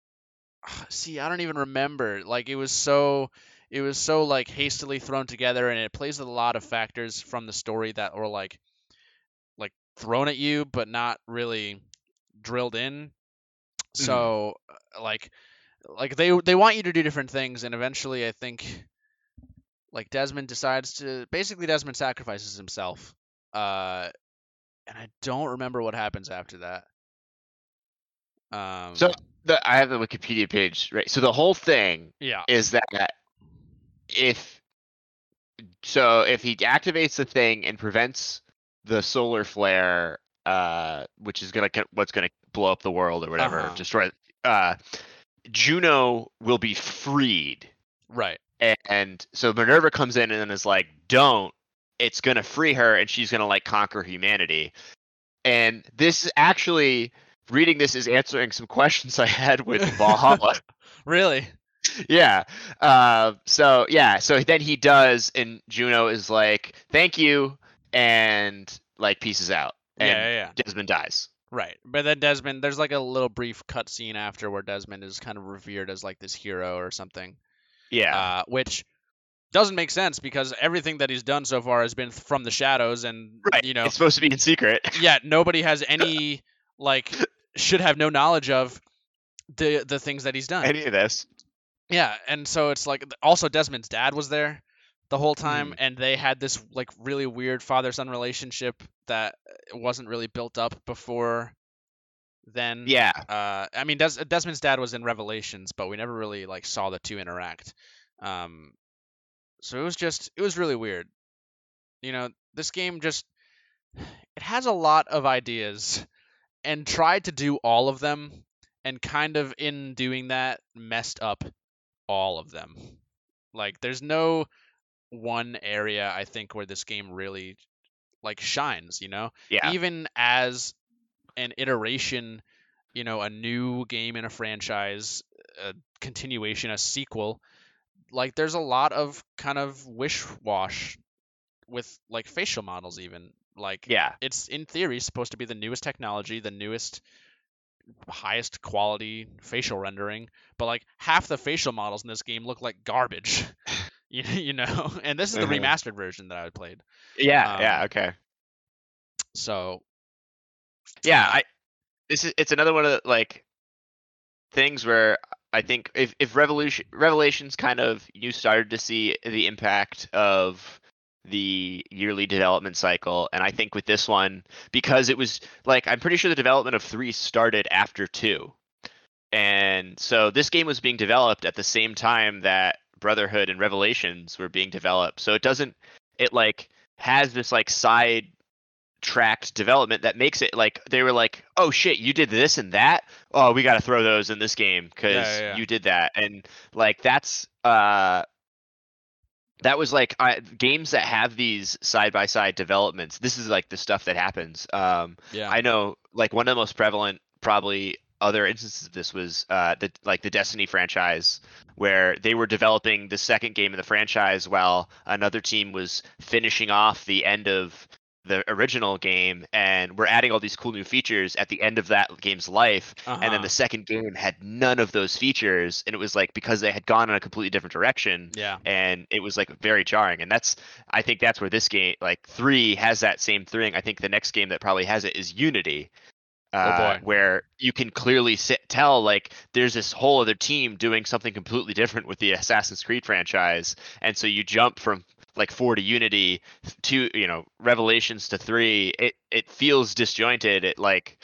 see I don't even remember like it was so it was so like hastily thrown together and it plays with a lot of factors from the story that were like like thrown at you but not really drilled in. So uh, like like they they want you to do different things and eventually I think like Desmond decides to basically Desmond sacrifices himself uh and I don't remember what happens after that um So the, I have the Wikipedia page right. So the whole thing yeah is that if so if he activates the thing and prevents the solar flare uh which is gonna what's gonna blow up the world or whatever Uh-huh. destroy uh juno will be freed right and so minerva comes in and is like don't it's gonna free her and she's gonna like conquer humanity and this is actually reading this is answering some questions i had with valhalla really yeah. Uh, so yeah. So then he does, and Juno is like, "Thank you," and like pieces out, yeah yeah yeah Desmond dies. Right. But then Desmond, there's like a little brief cutscene after where Desmond is kind of revered as like this hero or something, Yeah. uh, which doesn't make sense because everything that he's done so far has been from the shadows, and right. you know, it's supposed to be in secret. yeah, nobody has any like should have no knowledge of the the things that he's done. Any of this. Yeah, and so it's like also Desmond's dad was there the whole time, Mhm. and they had this like really weird father-son relationship that wasn't really built up before then. Yeah. Uh, I mean, Des- Desmond's dad was in Revelations, but we never really like saw the two interact. Um, so it was just it was really weird. You know, this game just it has a lot of ideas and tried to do all of them and kind of in doing that messed up all of them. Like there's no one area I think where this game really like shines, you know? Yeah. Even as an iteration, you know, a new game in a franchise, a continuation, a sequel, like there's a lot of kind of wish wash with like facial models even. Like Yeah. it's in theory supposed to be the newest technology, the newest highest quality facial rendering, but like half the facial models in this game look like garbage. you, you know, and this is the Mhm. remastered version that I played. Yeah. Um, yeah. Okay. So Yeah. I. This is. It's another one of the like things where I think if if Revolution Revelations kind of you started to see the impact of the yearly development cycle and I think with this one because it was like I'm pretty sure the development of 3 started after 2. And so this game was being developed at the same time that Brotherhood and Revelations were being developed. So it doesn't it like has this like side tracked development that makes it like they were like, oh shit, you did this and that. Oh, we got to throw those in this game because Yeah, yeah, yeah. you did that, and like that's uh that was like I, games that have these side by side developments. This is like the stuff that happens. Um, Yeah. I know like one of the most prevalent probably other instances of this was uh the like the Destiny franchise where they were developing the second game of the franchise while another team was finishing off the end of the original game and we're adding all these cool new features at the end of that game's life and Uh-huh. then the second game had none of those features and it was like because they had gone in a completely different direction yeah. and it was like very jarring and that's i think that's where this game like three has that same thing i think the next game that probably has it is unity uh, boy. where you can clearly sit, tell like there's this whole other team doing something completely different with the assassin's creed franchise and so you jump from like four to unity two you know revelations to three it it feels disjointed it like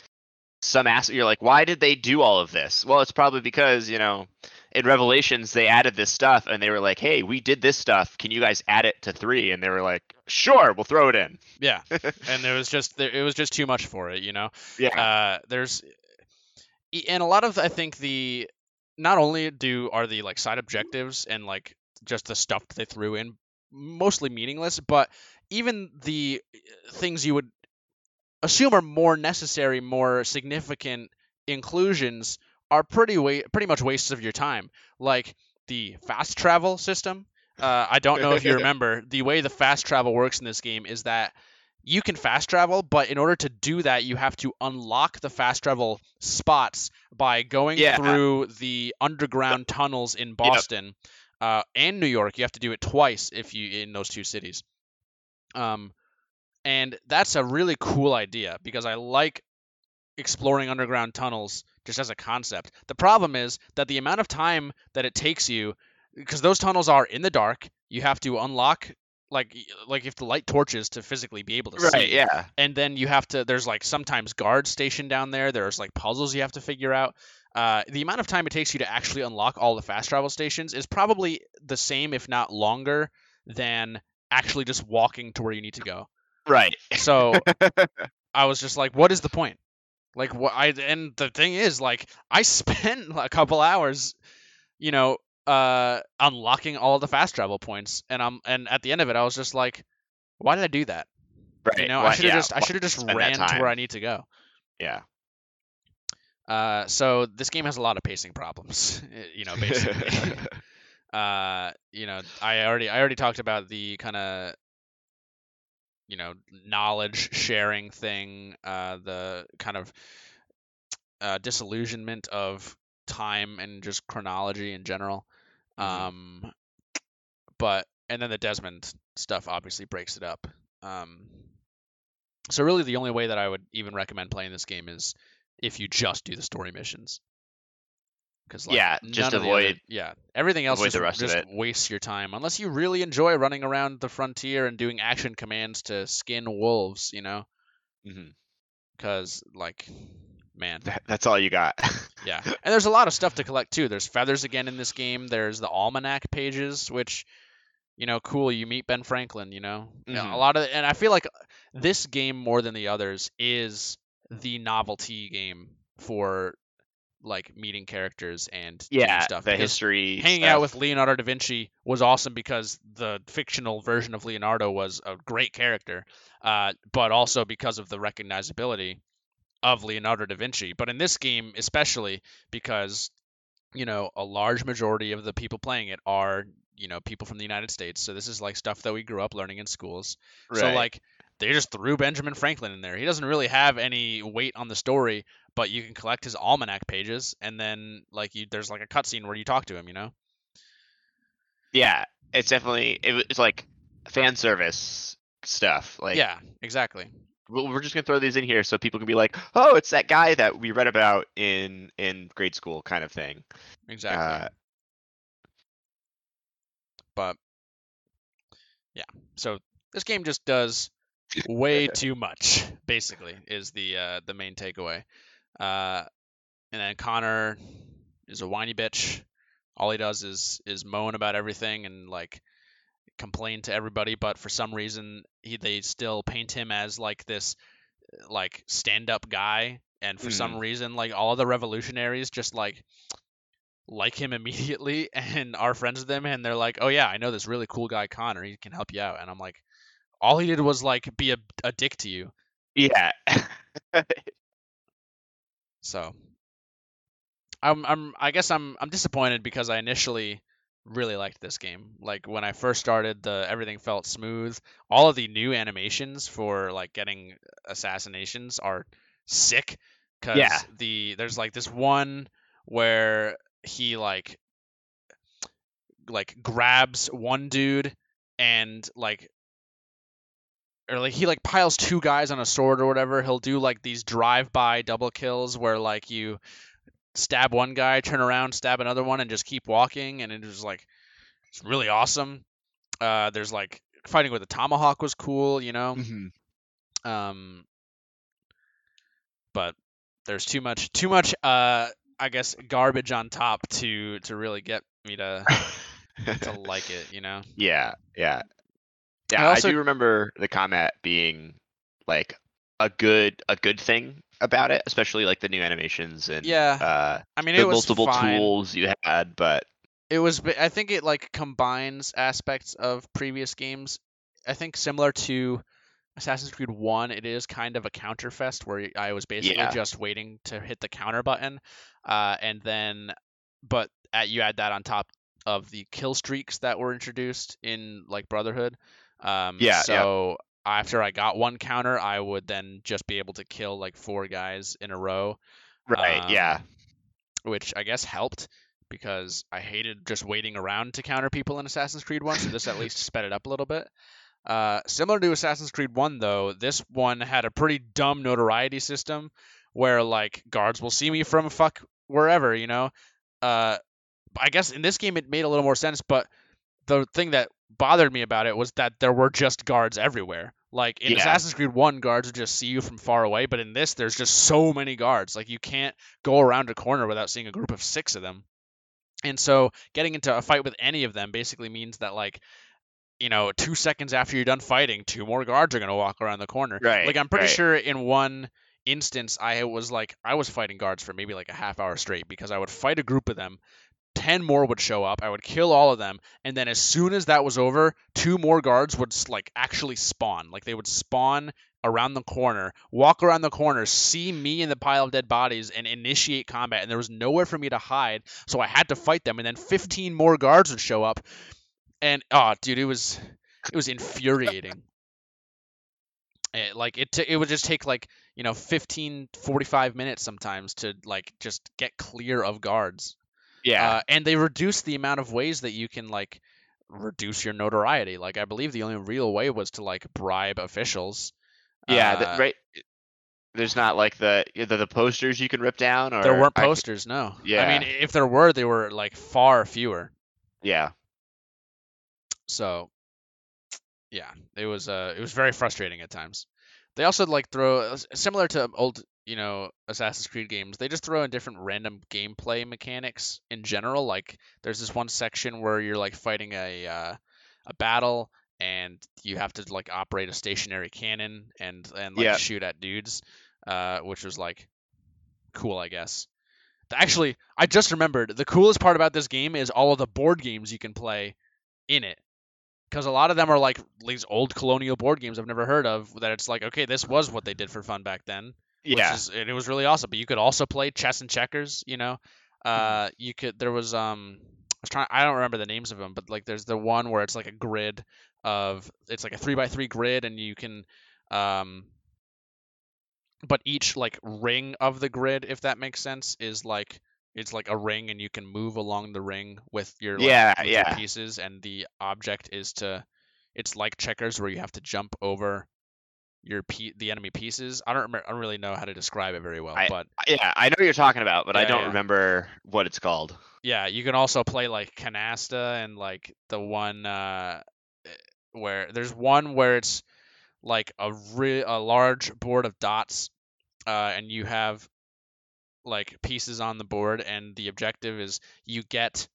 some ass you're like why did they do all of this? Well it's probably because you know in revelations they added this stuff and they were like hey we did this stuff. Can you guys add it to three? And they were like sure we'll throw it in. Yeah. and there was just there, it was just too much for it, you know. yeah. Uh, there's and a lot of I think the not only do are the like side objectives and like just the stuff they threw in mostly meaningless, but even the uh, things you would assume are more necessary, more significant inclusions are pretty wa- pretty much wastes of your time. Like the fast travel system. Uh, I don't know if you remember the way the fast travel works in this game is that you can fast travel, but in order to do that, you have to unlock the fast travel spots by going Yeah. through the underground tunnels in Boston uh, and New York. You have to do it twice if you in those two cities. Um, and that's a really cool idea because I like exploring underground tunnels just as a concept. The problem is that the amount of time that it takes you, because those tunnels are in the dark, you have to unlock like like if the light torches to physically be able to see. right see yeah. and then you have to there's like sometimes guards stationed down there there's like puzzles you have to figure out. Uh, the amount of time it takes you to actually unlock all the fast travel stations is probably the same if not longer than actually just walking to where you need to go. Right. So i was just like what is the point? Like what i and the thing is like i spent a couple hours you know uh unlocking all the fast travel points and i'm and at the end of it i was just like why did i do that right you know, Why- I should have yeah, just I should have just spend ran to where I need to go. yeah Uh, so this game has a lot of pacing problems. you know, basically. uh, you know, I already I already talked about the kind of you know knowledge sharing thing. Uh, the kind of uh, disillusionment of time and just chronology in general. Mhm. Um, but and then the Desmond stuff obviously breaks it up. Um, so really, the only way that I would even recommend playing this game is if you just do the story missions. Because like, Yeah, just the other- avoid- yeah, everything else avoid just, the rest of just it. wastes your time unless you really enjoy running around the frontier and doing action commands to skin wolves. You know, because like, man, That- that's all you got yeah, and there's a lot of stuff to collect too. There's feathers again in this game. There's the almanac pages, which, you know, cool. You meet Ben Franklin. You know, know, a lot of, and I feel like this game more than the others is the novelty game for like meeting characters and yeah stuff. the because history Hanging out with Leonardo da Vinci was awesome because the fictional version of Leonardo was a great character, uh, but also because of the recognizability of Leonardo da Vinci. But in this game, especially because you know a large majority of the people playing it are you know people from the United States, so this is like stuff that we grew up learning in schools. So like they just threw Benjamin Franklin in there. He doesn't really have any weight on the story, but you can collect his almanac pages, and then like you, there's like a cutscene where you talk to him. You know. yeah it's definitely it, it's like fan service stuff like yeah, exactly. Well, we're just gonna throw these in here so people can be like oh it's that guy that we read about in in grade school kind of thing Exactly. Uh, but yeah, so this game just does way too much. Basically, is the uh, the main takeaway. Uh, and then Connor is a whiny bitch. All he does is is moan about everything and like complain to everybody, but for some reason he, they still paint him as like this uh, like stand up guy and for some hmm. reason like all the revolutionaries just like like him immediately and are friends with him and they're like, "Oh yeah, I know this really cool guy Connor. He can help you out." And I'm like, all he did was like be a, a dick to you. Yeah. So I'm I'm I guess I'm I'm disappointed because I initially really liked this game. Like when I first started, the everything felt smooth. All of the new animations for like getting assassinations are sick cuz Yeah. the there's like this one where he like like grabs one dude and like or like he like piles two guys on a sword or whatever. He'll do like these drive-by double kills where like you stab one guy, turn around, stab another one, and just keep walking, and it was like it's really awesome. Uh, there's like fighting with a tomahawk was cool, you know. Mhm. Um, but there's too much, too much. Uh, I guess garbage on top to to really get me to to like it, you know. yeah, yeah. Yeah, I I, also- do remember the combat being like a good a good thing about it, especially like the new animations and Yeah, uh I mean, the it was multiple fine. tools you had, but it was i think it like combines aspects of previous games i think similar to assassin's creed 1 it is kind of a counterfest where I was basically Yeah. just waiting to hit the counter button uh, and then but at, you add that on top of the kill streaks that were introduced in like brotherhood um, Yeah, yeah. so after i got one counter i would then just be able to kill like four guys in a row right, yeah. um, which I guess helped because I hated just waiting around to counter people in Assassin's Creed 1, so this at least sped it up a little bit. Uh, similar to Assassin's Creed 1, though, this one had a pretty dumb notoriety system where, like, guards will see me from fuck wherever, you know? Uh, I guess in this game it made a little more sense, but the thing that bothered me about it was that there were just guards everywhere. Like in Yeah. Assassin's Creed 1, guards would just see you from far away, but in this, there's just so many guards. Like you can't go around a corner without seeing a group of six of them. And so getting into a fight with any of them basically means that, like, you know, two seconds after you're done fighting, two more guards are going to walk around the corner. Right, Like, I'm pretty right. sure in one instance, I was like, I was fighting guards for maybe like a half hour straight because I would fight a group of them. 10 more would show up. I would kill all of them. And then as soon as that was over, two more guards would like actually spawn. Like they would spawn around the corner, walk around the corner, see me in the pile of dead bodies, and initiate combat. And there was nowhere for me to hide. So I had to fight them. And then 15 more guards would show up. And oh, dude, it was it was infuriating. Eh, like it, t- it would just take like you know 15 45 minutes sometimes to like just get clear of guards Yeah. uh, and they reduced the amount of ways that you can like reduce your notoriety. Like I believe the only real way was to like bribe officials. yeah, uh, the, right. There's not like the the, the posters you can rip down or There weren't I- posters, no. I mean, if there were, they were like far fewer. yeah. So, yeah, it was uh, it was very frustrating at times. They also like throw similar to old, you know, Assassin's Creed games. They just throw in different random gameplay mechanics in general. Like there's this one section where you're like fighting a uh, a battle and you have to like operate a stationary cannon and and like Yeah. shoot at dudes, uh, which was like cool, I guess. Actually, I just remembered the coolest part about this game is all of the board games you can play in it. Because a lot of them are like these old colonial board games I've never heard of. That it's like, okay, this was what they did for fun back then. Which Yeah. is, and it was really awesome. But you could also play chess and checkers. You know, uh, Mm-hmm. you could. There was um, I was trying. I don't remember the names of them, but like there's the one where it's like a grid of it's like a three by three grid, and you can um, but each like ring of the grid, if that makes sense, is like it's like a ring, and you can move along the ring with your like, Yeah, with your yeah. pieces, and the object is to. It's like checkers where you have to jump over your pe- the enemy pieces. I don't remember, I don't really know how to describe it very well, but Yeah, I know what you're talking about, but I don't yeah. remember what it's called. yeah, you can also play like canasta and like the one uh where there's one where it's like a re- a large board of dots uh and you have like pieces on the board and the objective is you get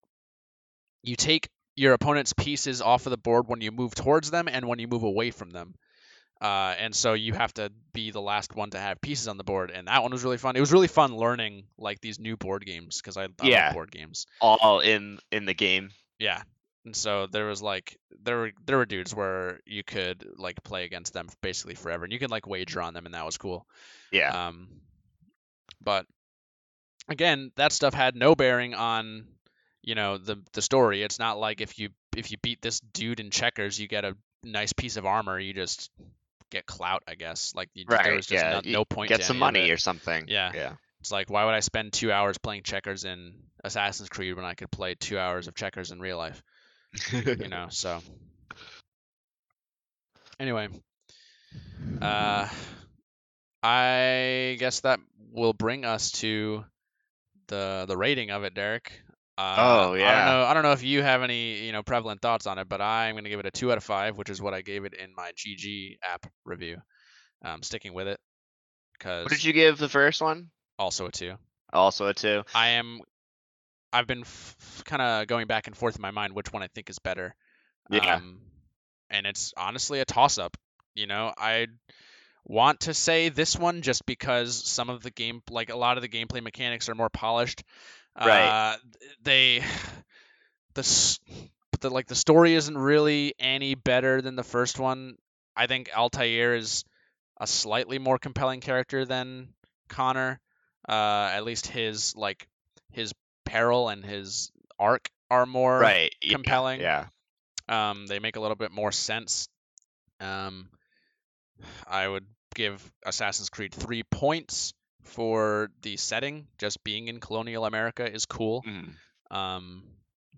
you take your opponent's pieces off of the board when you move towards them and when you move away from them. Uh, and so you have to be the last one to have pieces on the board, and that one was really fun. It was really fun learning like these new board games because I, I Yeah. love board games. All in in the game. Yeah. And so there was like there were there were dudes where you could like play against them basically forever, and you could like wager on them, and that was cool. Yeah. Um, but again, that stuff had no bearing on you know the the story. It's not like if you if you beat this dude in checkers, you get a nice piece of armor. You just get clout, I guess. Like you, there was just yeah. no, no point. Get some money or something. Yeah. Yeah. It's like why would I spend two hours playing checkers in Assassin's Creed when I could play two hours of checkers in real life? You know. So anyway, uh, I guess that will bring us to the the rating of it, Derek. Uh, Oh, I yeah. don't know. I don't know if you have any you know prevalent thoughts on it, but I'm gonna give it a two out of five, which is what I gave it in my GG app review. Um, sticking with it because what did you give the first one? also a two. Also a two. I am. I've been f- kind of going back and forth in my mind which one I think is better. Yeah. Um, and it's honestly a toss up. You know, I want to say this one just because some of the game, like a lot of the gameplay mechanics, are more polished. Right. Uh, they, the, but the like the story isn't really any better than the first one. I think Altair is a slightly more compelling character than Connor. Uh, at least his like his peril and his arc are more right. compelling. Yeah. um, they make a little bit more sense. Um, I would give Assassin's Creed three points for the setting. Just being in colonial America is cool. Mhm. Um,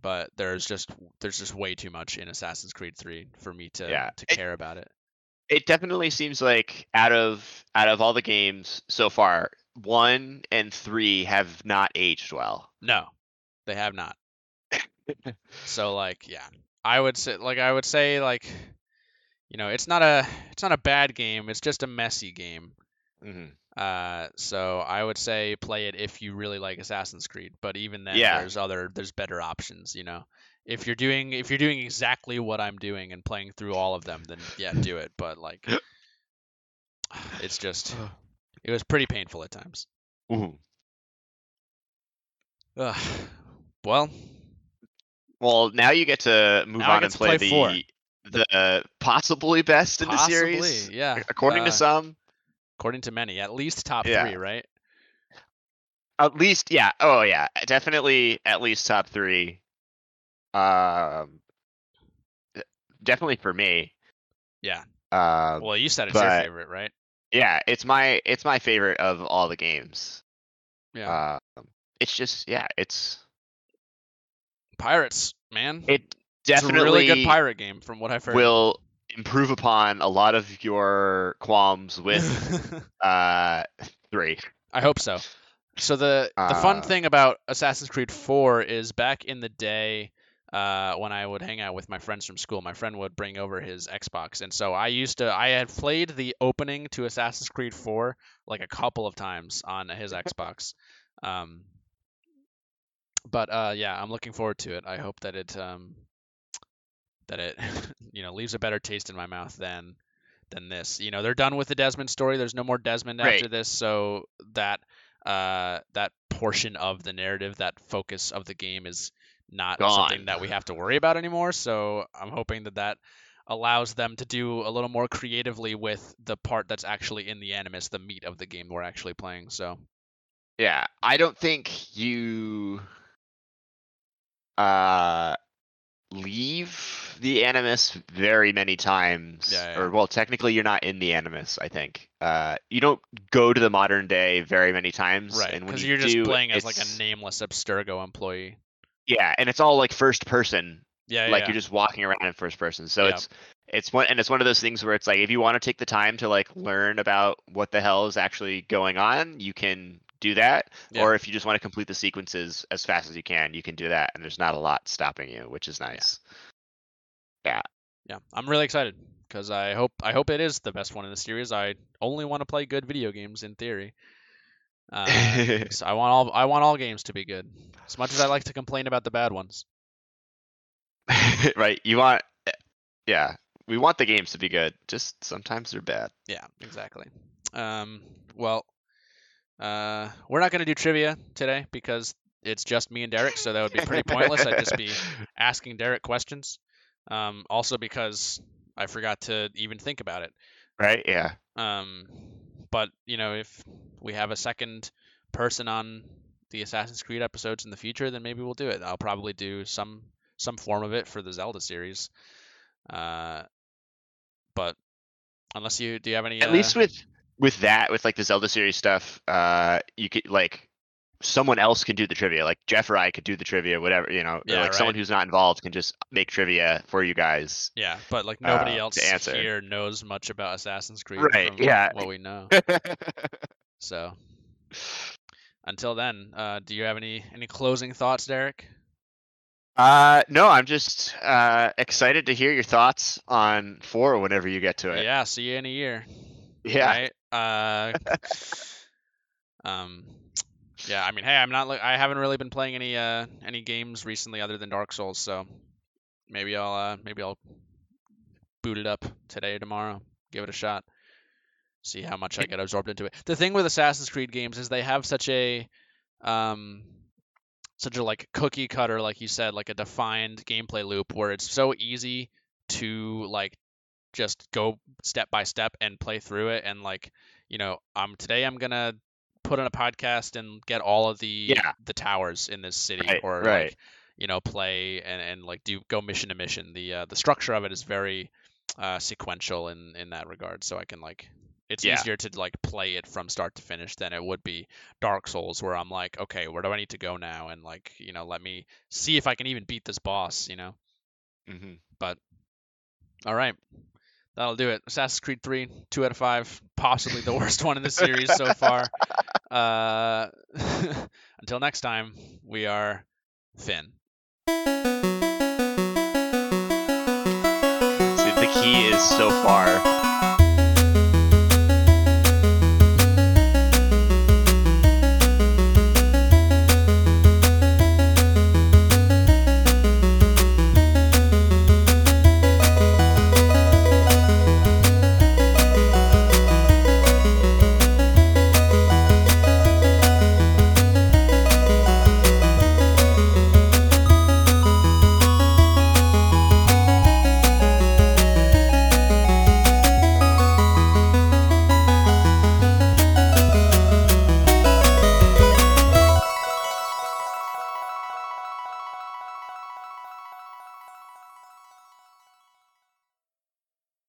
but there's just there's just way too much in Assassin's Creed three for me to Yeah. to It- care about it. It definitely seems like out of out of all the games so far, one and three have not aged well. No, they have not. so like yeah, I would say like I would say like you know it's not a it's not a bad game. It's just a messy game. Mhm. Uh, so I would say play it if you really like Assassin's Creed. But even then, Yeah. there's other there's better options. You know, if you're doing if you're doing exactly what I'm doing and playing through all of them, then yeah, do it. But like, it's just it was pretty painful at times. Mhm. Ugh. Well, Well, now you get to move on and play, play four. the the possibly best in the series, yeah. according uh, to some. According to many, at least top Yeah. three, right? At least, yeah. Oh, yeah. Definitely, at least top three. Um, definitely for me. Yeah. Um, Well, you said it's your favorite, right? yeah, it's my it's my favorite of all the games. Yeah. Um, it's just yeah, it's Pirates, man. it it's definitely a really good pirate game, from what I've heard. will improve upon a lot of your qualms with uh three. I hope so. So the the fun Uh, thing about Assassin's Creed 4 is back in the day uh, when I would hang out with my friends from school, my friend would bring over his Xbox, and so I used to I had played the opening to Assassin's Creed 4 like a couple of times on his Xbox. Um, but uh, yeah, I'm looking forward to it. I hope that it um, that it you know leaves a better taste in my mouth than than this. You know, they're done with the Desmond story. There's no more Desmond after this, so that uh, that portion of the narrative, that focus of the game, is not something that we have to worry about anymore. So I'm hoping that that allows them to do a little more creatively with the part that's actually in the animus, the meat of the game we're actually playing. So Yeah, I don't think you uh leave the animus very many times Yeah, yeah. or well technically you're not in the animus i think uh you don't go to the modern day very many times right, and when because you you're just do, playing as like a nameless Abstergo employee. yeah and it's all like first person Yeah, like yeah. you're just walking around in first person so it's it's one and it's one of those things where it's like if you want to take the time to like learn about what the hell is actually going on you can do that Yeah. or if you just want to complete the sequences as fast as you can you can do that and there's not a lot stopping you which is nice yeah, Yeah. I'm really excited because I hope I hope it is the best one in the series. I only want to play good video games in theory. Uh, so I want all I want all games to be good. As much as I like to complain about the bad ones. right? You want, eh, yeah, we want the games to be good. Just sometimes they're bad. Yeah, exactly. Um, well, uh, we're not going to do trivia today because it's just me and Derek, so that would be pretty pointless. I'd just be asking Derek questions. Um, also because I forgot to even think about it. Right? Yeah. Um, but you know, if we have a second person on the Assassin's Creed episodes in the future, then maybe we'll do it. I'll probably do some some form of it for the Zelda series. Uh, but unless you do you have any At uh, least with with that, with like the Zelda series stuff, uh, you could like someone else can do the trivia. Like Jeff or I could do the trivia, whatever you know. Yeah, like someone who's not involved can just make trivia for you guys. yeah, but like nobody uh, else here knows much about Assassin's Creed Right, from yeah. what we know. So until then, uh, do you have any any closing thoughts, Derek? uh, no, I'm just uh excited to hear your thoughts on four whenever you get to it. Yeah, see you in a year. Yeah. Right? Uh, um, yeah. I mean, hey, I'm not. I haven't really been playing any uh any games recently other than Dark Souls, so maybe I'll uh maybe I'll boot it up today or tomorrow. Give it a shot. See how much I get absorbed into it. The thing with Assassin's Creed games is they have such a um such a like cookie cutter, like you said, like a defined gameplay loop where it's so easy to like just go step by step and play through it and like you know um today i'm gonna put on a podcast and get all of the Yeah. the towers in this city Right, or right. like you know play and, and like do go mission to mission the uh, the structure of it is very uh, sequential in in that regard so i can like it's Yeah. easier to like play it from start to finish than it would be dark souls where i'm like okay where do i need to go now and like you know let me see if i can even beat this boss you know hmm But all right. That'll do it. Assassin's Creed 3, 2 out of 5. Possibly the worst one in the series so far. Uh, until next time, we are Finn. See, the key is so far